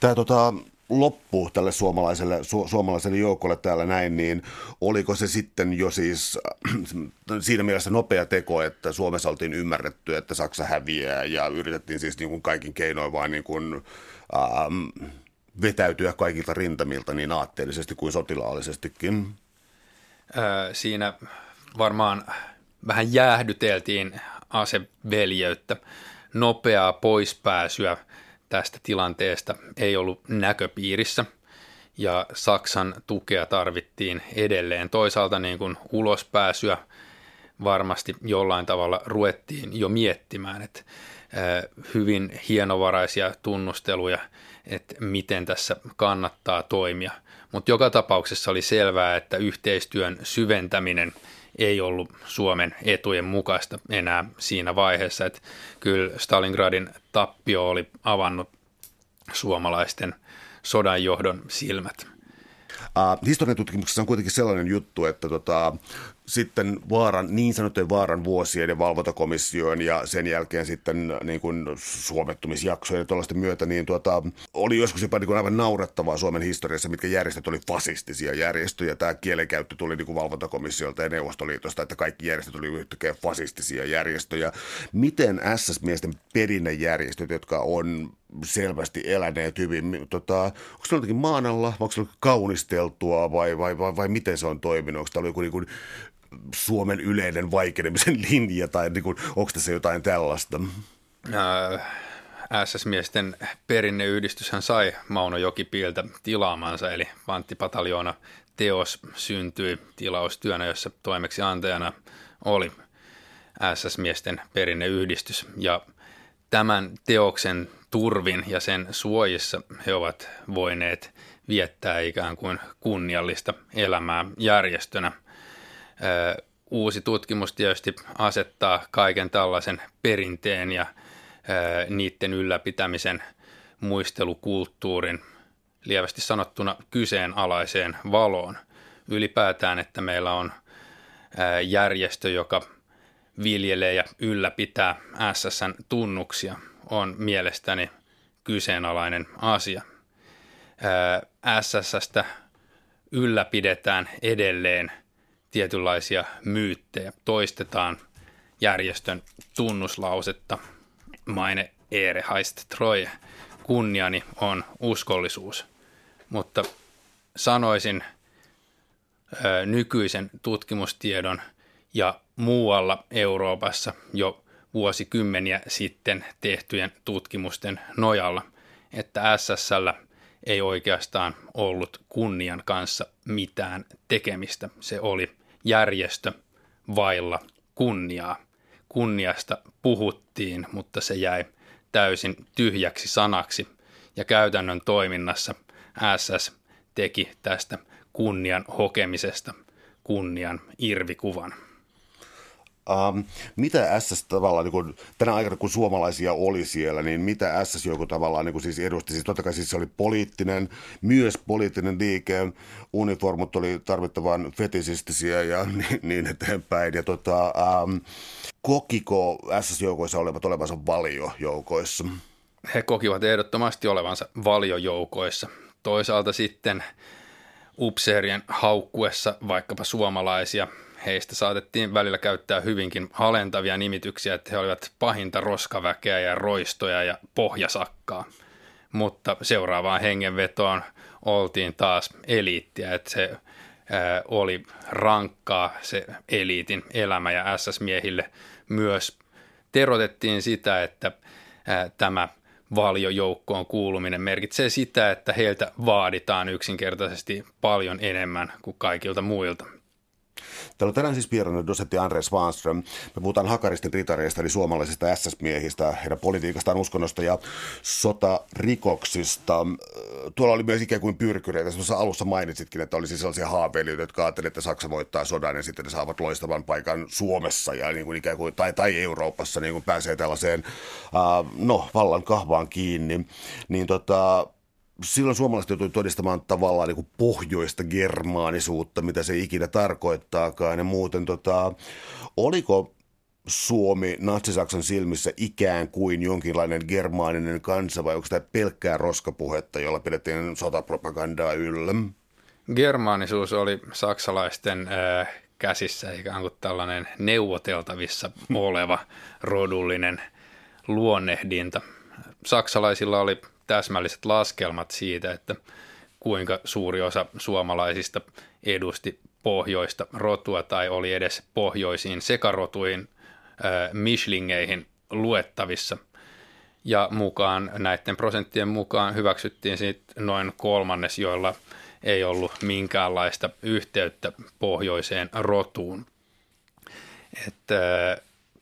Speaker 1: Tämä tota, loppu tälle suomalaiselle, su, suomalaiselle joukolle täällä näin, niin oliko se sitten jo siis siinä mielessä nopea teko, että Suomessa oltiin ymmärretty, että Saksa häviää ja yritettiin siis niin kuin kaikin keinoin vain niin kuin, ähm, vetäytyä kaikilta rintamilta niin aatteellisesti kuin sotilaallisestikin?
Speaker 2: Siinä varmaan vähän jäähdyteltiin aseveljeyttä, nopeaa poispääsyä – tästä tilanteesta ei ollut näköpiirissä ja Saksan tukea tarvittiin edelleen. Toisaalta niin kuin ulospääsyä varmasti jollain tavalla ruettiin jo miettimään, että hyvin hienovaraisia tunnusteluja, että miten tässä kannattaa toimia. Mutta joka tapauksessa oli selvää, että yhteistyön syventäminen – ei ollut Suomen etujen mukaista enää siinä vaiheessa, että kyllä Stalingradin tappio oli avannut suomalaisten sodanjohdon silmät.
Speaker 1: Uh, historian tutkimuksessa on kuitenkin sellainen juttu, että tota, sitten vaaran, niin sanottujen vaaran vuosien ja valvontakomission ja sen jälkeen sitten niin kuin suomettumisjaksojen ja tuollaisten myötä, niin tuota, oli joskus jopa niin kuin aivan naurettavaa Suomen historiassa, mitkä järjestöt oli fasistisia järjestöjä. Tämä kielenkäyttö tuli niin kuin valvontakomissiolta ja Neuvostoliitosta, että kaikki järjestöt oli yhtäkkiä fasistisia järjestöjä. Miten SS-miesten perinnejärjestöt, jotka on selvästi eläneet hyvin. Tota, onko se jotenkin maan alla, onko se kaunisteltua vai, vai, vai, vai miten se on toiminut? Onko tämä joku niin Suomen yleinen vaikenemisen linja tai niin kuin, onko tässä jotain tällaista?
Speaker 2: Äh, SS-miesten perinneyhdistyshän sai Mauno Jokipiiltä tilaamansa, eli Panttipataljoona teos syntyi tilaustyönä, jossa toimeksiantajana oli SS-miesten perinneyhdistys. Ja tämän teoksen turvin ja sen suojissa he ovat voineet viettää ikään kuin kunniallista elämää järjestönä – uusi tutkimus tietysti asettaa kaiken tällaisen perinteen ja niiden ylläpitämisen muistelukulttuurin lievästi sanottuna kyseenalaiseen valoon. Ylipäätään, että meillä on järjestö, joka viljelee ja ylläpitää SSN tunnuksia, on mielestäni kyseenalainen asia. SSstä ylläpidetään edelleen tietynlaisia myyttejä. Toistetaan järjestön tunnuslausetta maine ere heist troje. Kunniani on uskollisuus. Mutta sanoisin ö, nykyisen tutkimustiedon ja muualla Euroopassa jo vuosikymmeniä sitten tehtyjen tutkimusten nojalla, että SSL ei oikeastaan ollut kunnian kanssa mitään tekemistä. Se oli järjestö vailla kunniaa. Kunniasta puhuttiin, mutta se jäi täysin tyhjäksi sanaksi ja käytännön toiminnassa SS teki tästä kunnian hokemisesta kunnian irvikuvan.
Speaker 1: Um, mitä SS tavallaan, niin kun, tänä aikana kun suomalaisia oli siellä, niin mitä SS joku tavallaan niin siis edusti? Siis totta kai siis se oli poliittinen, myös poliittinen liike, uniformut oli tarvittavan fetisistisiä ja niin, niin eteenpäin. Ja tota, um, kokiko SS-joukoissa olevat olevansa valiojoukoissa?
Speaker 2: He kokivat ehdottomasti olevansa valiojoukoissa. Toisaalta sitten upseerien haukkuessa vaikkapa suomalaisia – heistä saatettiin välillä käyttää hyvinkin alentavia nimityksiä, että he olivat pahinta roskaväkeä ja roistoja ja pohjasakkaa. Mutta seuraavaan hengenvetoon oltiin taas eliittiä, että se ää, oli rankkaa se eliitin elämä ja SS-miehille myös terotettiin sitä, että ää, tämä valiojoukkoon kuuluminen merkitsee sitä, että heiltä vaaditaan yksinkertaisesti paljon enemmän kuin kaikilta muilta.
Speaker 1: Täällä on tänään siis vieraana dosentti Andres Svanström. Me puhutaan hakaristin ritareista, eli suomalaisista SS-miehistä, heidän politiikastaan, uskonnosta ja sotarikoksista. Tuolla oli myös ikään kuin pyrkyreitä. Tuossa alussa mainitsitkin, että olisi sellaisia haaveilijoita, jotka ajattelivat, että Saksa voittaa sodan ja sitten ne saavat loistavan paikan Suomessa ja niin kuin ikään kuin, tai, tai Euroopassa niin kuin pääsee tällaiseen no, vallan kahvaan kiinni. Niin tota, silloin suomalaiset joutui todistamaan tavallaan niin kuin pohjoista germaanisuutta, mitä se ikinä tarkoittaakaan. Ja muuten, tota, oliko Suomi Natsi-Saksan silmissä ikään kuin jonkinlainen germaaninen kansa vai onko tämä pelkkää roskapuhetta, jolla pidettiin sotapropagandaa yllä?
Speaker 2: Germaanisuus oli saksalaisten äh, käsissä ikään kuin tällainen neuvoteltavissa oleva rodullinen luonnehdinta. Saksalaisilla oli täsmälliset laskelmat siitä, että kuinka suuri osa suomalaisista edusti pohjoista rotua tai oli edes pohjoisiin sekarotuihin äh, mislingeihin luettavissa. Ja mukaan näiden prosenttien mukaan hyväksyttiin siitä noin kolmannes, joilla ei ollut minkäänlaista yhteyttä pohjoiseen rotuun. Että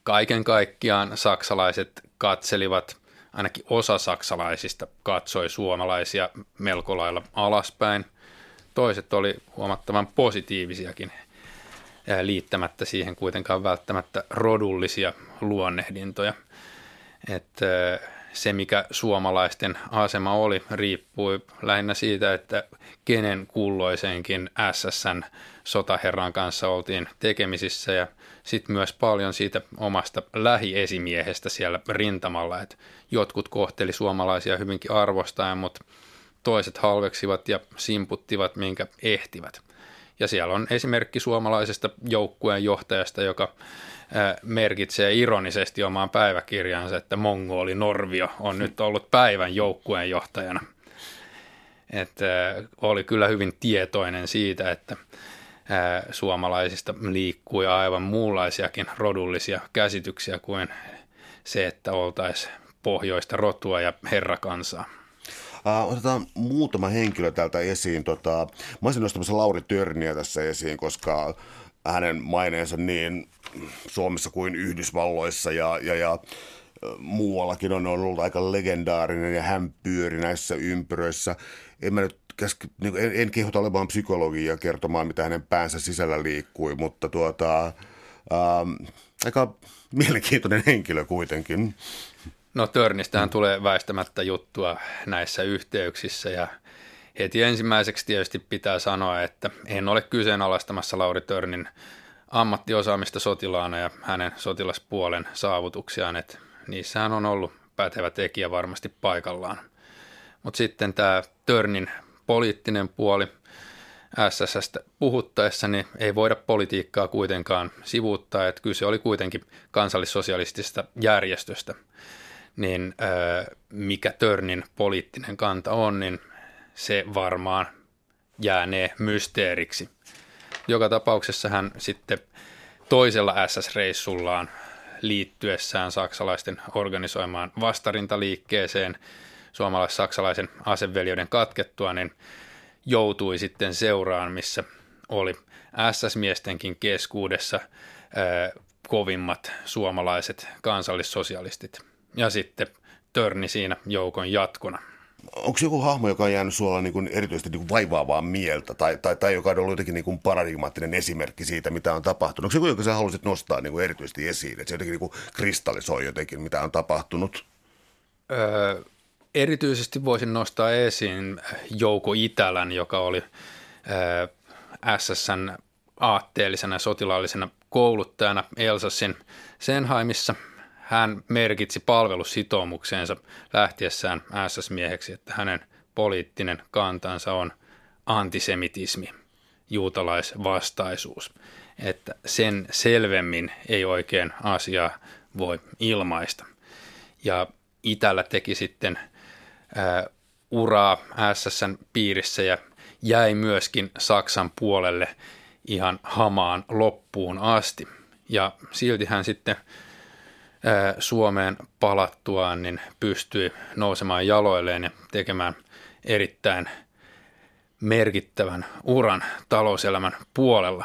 Speaker 2: kaiken kaikkiaan saksalaiset katselivat – ainakin osa saksalaisista katsoi suomalaisia melko lailla alaspäin. Toiset oli huomattavan positiivisiakin liittämättä siihen kuitenkaan välttämättä rodullisia luonnehdintoja. Että se, mikä suomalaisten asema oli, riippui lähinnä siitä, että kenen kulloisenkin SSN sotaherran kanssa oltiin tekemisissä ja sitten myös paljon siitä omasta lähiesimiehestä siellä rintamalla, että jotkut kohteli suomalaisia hyvinkin arvostaen, mutta toiset halveksivat ja simputtivat, minkä ehtivät. Ja siellä on esimerkki suomalaisesta joukkueen johtajasta, joka merkitsee ironisesti omaan päiväkirjansa, että Mongoli Norvio on nyt ollut päivän joukkueen johtajana. Että oli kyllä hyvin tietoinen siitä, että suomalaisista liikkui aivan muunlaisiakin rodullisia käsityksiä kuin se, että oltaisiin pohjoista rotua ja herrakansaa.
Speaker 1: Otetaan muutama henkilö täältä esiin. Tota, mä olisin nostamassa Lauri Törniä tässä esiin, koska hänen maineensa niin Suomessa kuin Yhdysvalloissa ja, ja, ja muuallakin on ollut aika legendaarinen ja hän pyöri näissä ympyröissä. En mä nyt käski, niin en, en kehota olemaan psykologia kertomaan, mitä hänen päänsä sisällä liikkui, mutta tuota, ähm, aika mielenkiintoinen henkilö kuitenkin.
Speaker 2: No Törnistähän tulee väistämättä juttua näissä yhteyksissä ja heti ensimmäiseksi tietysti pitää sanoa, että en ole kyseenalaistamassa Lauri Törnin ammattiosaamista sotilaana ja hänen sotilaspuolen saavutuksiaan, että niissähän on ollut pätevä tekijä varmasti paikallaan. Mutta sitten tämä Törnin poliittinen puoli SSstä puhuttaessa, niin ei voida politiikkaa kuitenkaan sivuuttaa, että kyse oli kuitenkin kansallissosialistisesta järjestöstä. Niin mikä Törnin poliittinen kanta on, niin se varmaan jäänee mysteeriksi. Joka tapauksessa hän sitten toisella SS-reissullaan liittyessään saksalaisten organisoimaan vastarintaliikkeeseen suomalais-saksalaisen aseveljoiden katkettua, niin joutui sitten seuraan, missä oli SS-miestenkin keskuudessa ää, kovimmat suomalaiset kansallissosialistit. Ja sitten törni siinä joukon jatkona.
Speaker 1: Onko joku hahmo, joka on jäänyt sulla niin kuin erityisesti niin kuin vaivaavaa mieltä tai, tai, tai joka on ollut jotenkin niin kuin paradigmaattinen esimerkki siitä, mitä on tapahtunut? Onko joku, joka sä haluaisit nostaa niin kuin erityisesti esiin, että se jotenkin niin kuin kristallisoi jotenkin, mitä on tapahtunut?
Speaker 2: Öö, erityisesti voisin nostaa esiin Jouko Itälän, joka oli SSN aatteellisena sotilaallisena kouluttajana Elsassin Senheimissa – hän merkitsi palvelussitoumukseensa lähtiessään SS-mieheksi, että hänen poliittinen kantansa on antisemitismi, juutalaisvastaisuus. Että sen selvemmin ei oikein asiaa voi ilmaista. Ja Itällä teki sitten uraa SSN piirissä ja jäi myöskin Saksan puolelle ihan hamaan loppuun asti. Ja silti hän sitten Suomeen palattuaan, niin pystyi nousemaan jaloilleen ja tekemään erittäin merkittävän uran talouselämän puolella.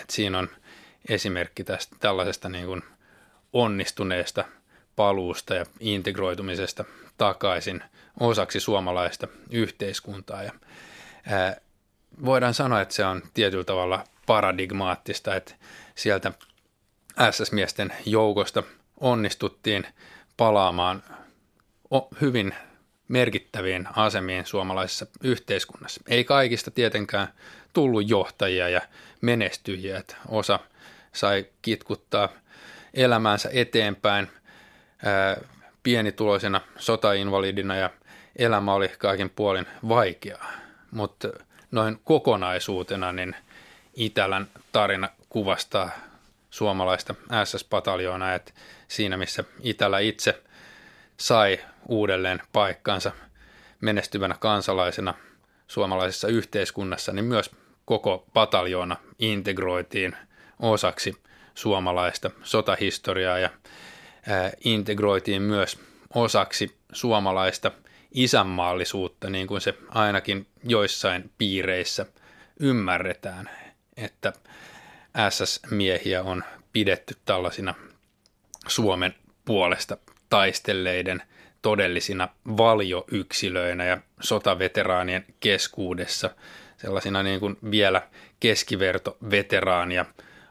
Speaker 2: Et siinä on esimerkki tästä tällaisesta niin kuin onnistuneesta paluusta ja integroitumisesta takaisin osaksi suomalaista yhteiskuntaa. Ja, ää, voidaan sanoa, että se on tietyllä tavalla paradigmaattista, että sieltä SS-miesten joukosta – onnistuttiin palaamaan hyvin merkittäviin asemiin suomalaisessa yhteiskunnassa. Ei kaikista tietenkään tullut johtajia ja menestyjiä, että osa sai kitkuttaa elämäänsä eteenpäin pienituloisena sotainvalidina ja elämä oli kaikin puolin vaikeaa. Mutta noin kokonaisuutena niin Itälän tarina kuvastaa suomalaista SS-pataljoonaa, että siinä missä Itälä itse sai uudelleen paikkansa menestyvänä kansalaisena suomalaisessa yhteiskunnassa, niin myös koko pataljoona integroitiin osaksi suomalaista sotahistoriaa ja integroitiin myös osaksi suomalaista isänmaallisuutta, niin kuin se ainakin joissain piireissä ymmärretään, että SS-miehiä on pidetty tällaisina Suomen puolesta taistelleiden todellisina valjoyksilöinä ja sotaveteraanien keskuudessa sellaisina niin kuin vielä keskivertoveteraania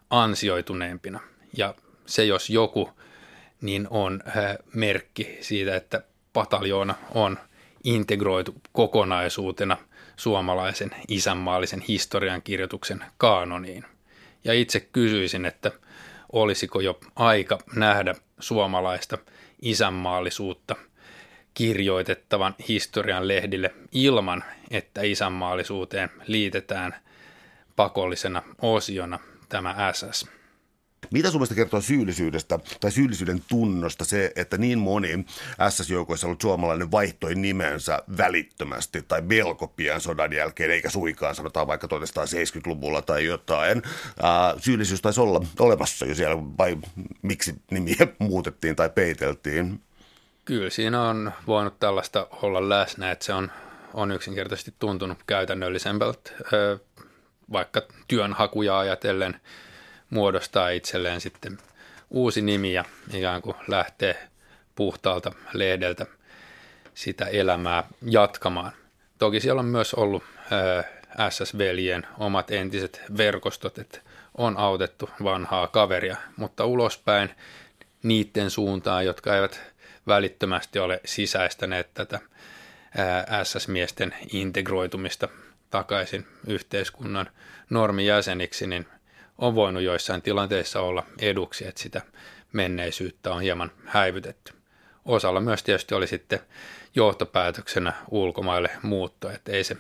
Speaker 2: ansioituneempina. Ja se jos joku, niin on äh, merkki siitä, että pataljoona on integroitu kokonaisuutena suomalaisen isänmaallisen historian kirjoituksen kaanoniin. Ja itse kysyisin, että – olisiko jo aika nähdä suomalaista isänmaallisuutta kirjoitettavan historian lehdille ilman, että isänmaallisuuteen liitetään pakollisena osiona tämä SS.
Speaker 1: Mitä sun kertoo syyllisyydestä tai syyllisyyden tunnosta se, että niin moni SS-joukoissa ollut suomalainen vaihtoi nimensä välittömästi tai melko pian sodan jälkeen, eikä suikaan sanotaan vaikka 1970-luvulla tai jotain. Ää, syyllisyys taisi olla olemassa jo siellä, vai miksi nimiä muutettiin tai peiteltiin?
Speaker 2: Kyllä siinä on voinut tällaista olla läsnä, että se on, on yksinkertaisesti tuntunut käytännöllisempältä, vaikka työnhakuja ajatellen – muodostaa itselleen sitten uusi nimi ja ikään kuin lähtee puhtaalta lehdeltä sitä elämää jatkamaan. Toki siellä on myös ollut SS-veljen omat entiset verkostot, että on autettu vanhaa kaveria, mutta ulospäin niiden suuntaan, jotka eivät välittömästi ole sisäistäneet tätä SS-miesten integroitumista takaisin yhteiskunnan normijäseniksi, niin on voinut joissain tilanteissa olla eduksi, että sitä menneisyyttä on hieman häivytetty. Osalla myös tietysti oli sitten johtopäätöksenä ulkomaille muutto, että ei se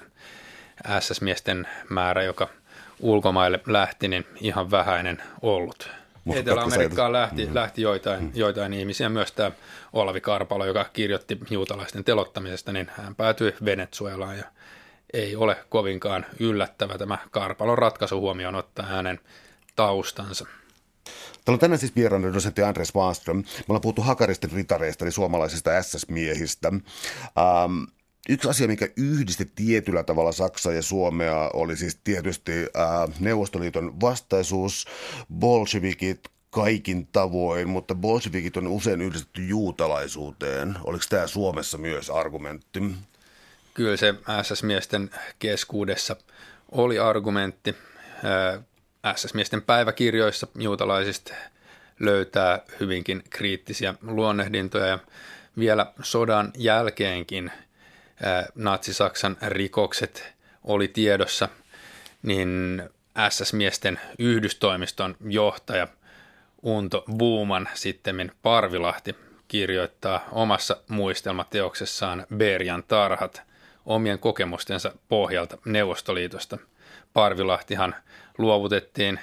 Speaker 2: SS-miesten määrä, joka ulkomaille lähti, niin ihan vähäinen ollut. Etelä-Amerikkaan lähti, mm. lähti joitain, mm. joitain ihmisiä, myös tämä Olavi Karpalo, joka kirjoitti juutalaisten telottamisesta, niin hän päätyi Venezuelaan ja ei ole kovinkaan yllättävä tämä Karpalon ratkaisu huomioon ottaa hänen taustansa.
Speaker 1: Täällä on tänään siis vieraana dosentti Andres Wahlström. Me ollaan puhuttu Hakaristen ritareista, eli suomalaisista SS-miehistä. Ähm, Yksi asia, mikä yhdisti tietyllä tavalla Saksaa ja Suomea, oli siis tietysti äh, Neuvostoliiton vastaisuus, bolshevikit, kaikin tavoin, mutta bolshevikit on usein yhdistetty juutalaisuuteen. Oliko tämä Suomessa myös argumentti?
Speaker 2: Kyllä se SS-miesten keskuudessa oli argumentti. SS-miesten päiväkirjoissa juutalaisista löytää hyvinkin kriittisiä luonnehdintoja ja vielä sodan jälkeenkin natsi-Saksan rikokset oli tiedossa, niin SS-miesten yhdystoimiston johtaja Unto Buuman sitten Parvilahti kirjoittaa omassa muistelmateoksessaan Berjan tarhat omien kokemustensa pohjalta Neuvostoliitosta. Parvilahtihan luovutettiin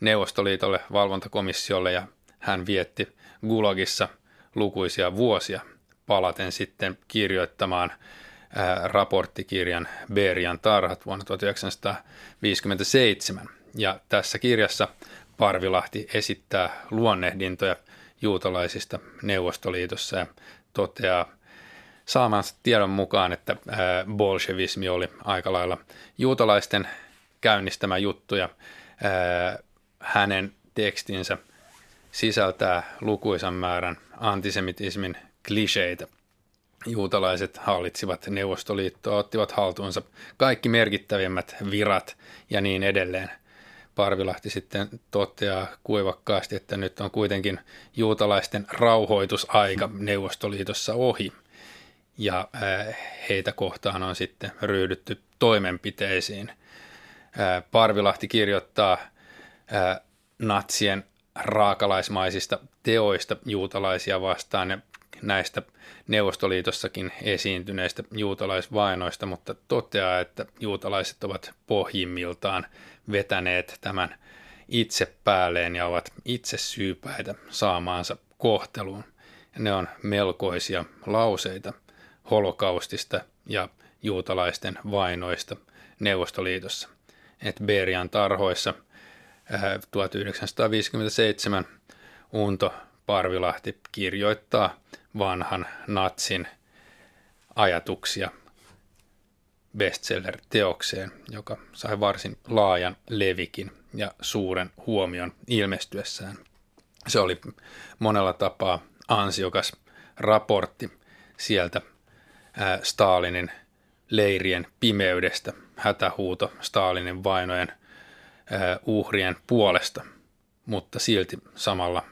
Speaker 2: Neuvostoliitolle valvontakomissiolle ja hän vietti Gulagissa lukuisia vuosia palaten sitten kirjoittamaan raporttikirjan Berian tarhat vuonna 1957. Ja tässä kirjassa Parvilahti esittää luonnehdintoja juutalaisista Neuvostoliitossa ja toteaa saamansa tiedon mukaan, että bolshevismi oli aika lailla juutalaisten käynnistämä juttu ja hänen tekstinsä sisältää lukuisan määrän antisemitismin kliseitä. Juutalaiset hallitsivat Neuvostoliittoa, ottivat haltuunsa kaikki merkittävimmät virat ja niin edelleen – Parvilahti sitten toteaa kuivakkaasti, että nyt on kuitenkin juutalaisten rauhoitusaika Neuvostoliitossa ohi. Ja heitä kohtaan on sitten ryhdytty toimenpiteisiin. Parvilahti kirjoittaa natsien raakalaismaisista teoista juutalaisia vastaan ja näistä Neuvostoliitossakin esiintyneistä juutalaisvainoista, mutta toteaa, että juutalaiset ovat pohjimmiltaan vetäneet tämän itse päälleen ja ovat itse syypäitä saamaansa kohteluun. Ja ne on melkoisia lauseita holokaustista ja juutalaisten vainoista Neuvostoliitossa. Et Berian tarhoissa 1957 äh, Unto Parvilahti kirjoittaa vanhan natsin ajatuksia bestseller-teokseen, joka sai varsin laajan levikin ja suuren huomion ilmestyessään. Se oli monella tapaa ansiokas raportti sieltä Stalinin leirien pimeydestä, hätähuuto Stalinin vainojen uhrien puolesta, mutta silti samalla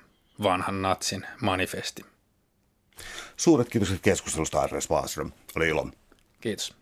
Speaker 2: vanhan natsin manifesti.
Speaker 1: Suuret kiitokset keskustelusta, Arnes Wahlström. Oli ilo.
Speaker 2: Kiitos.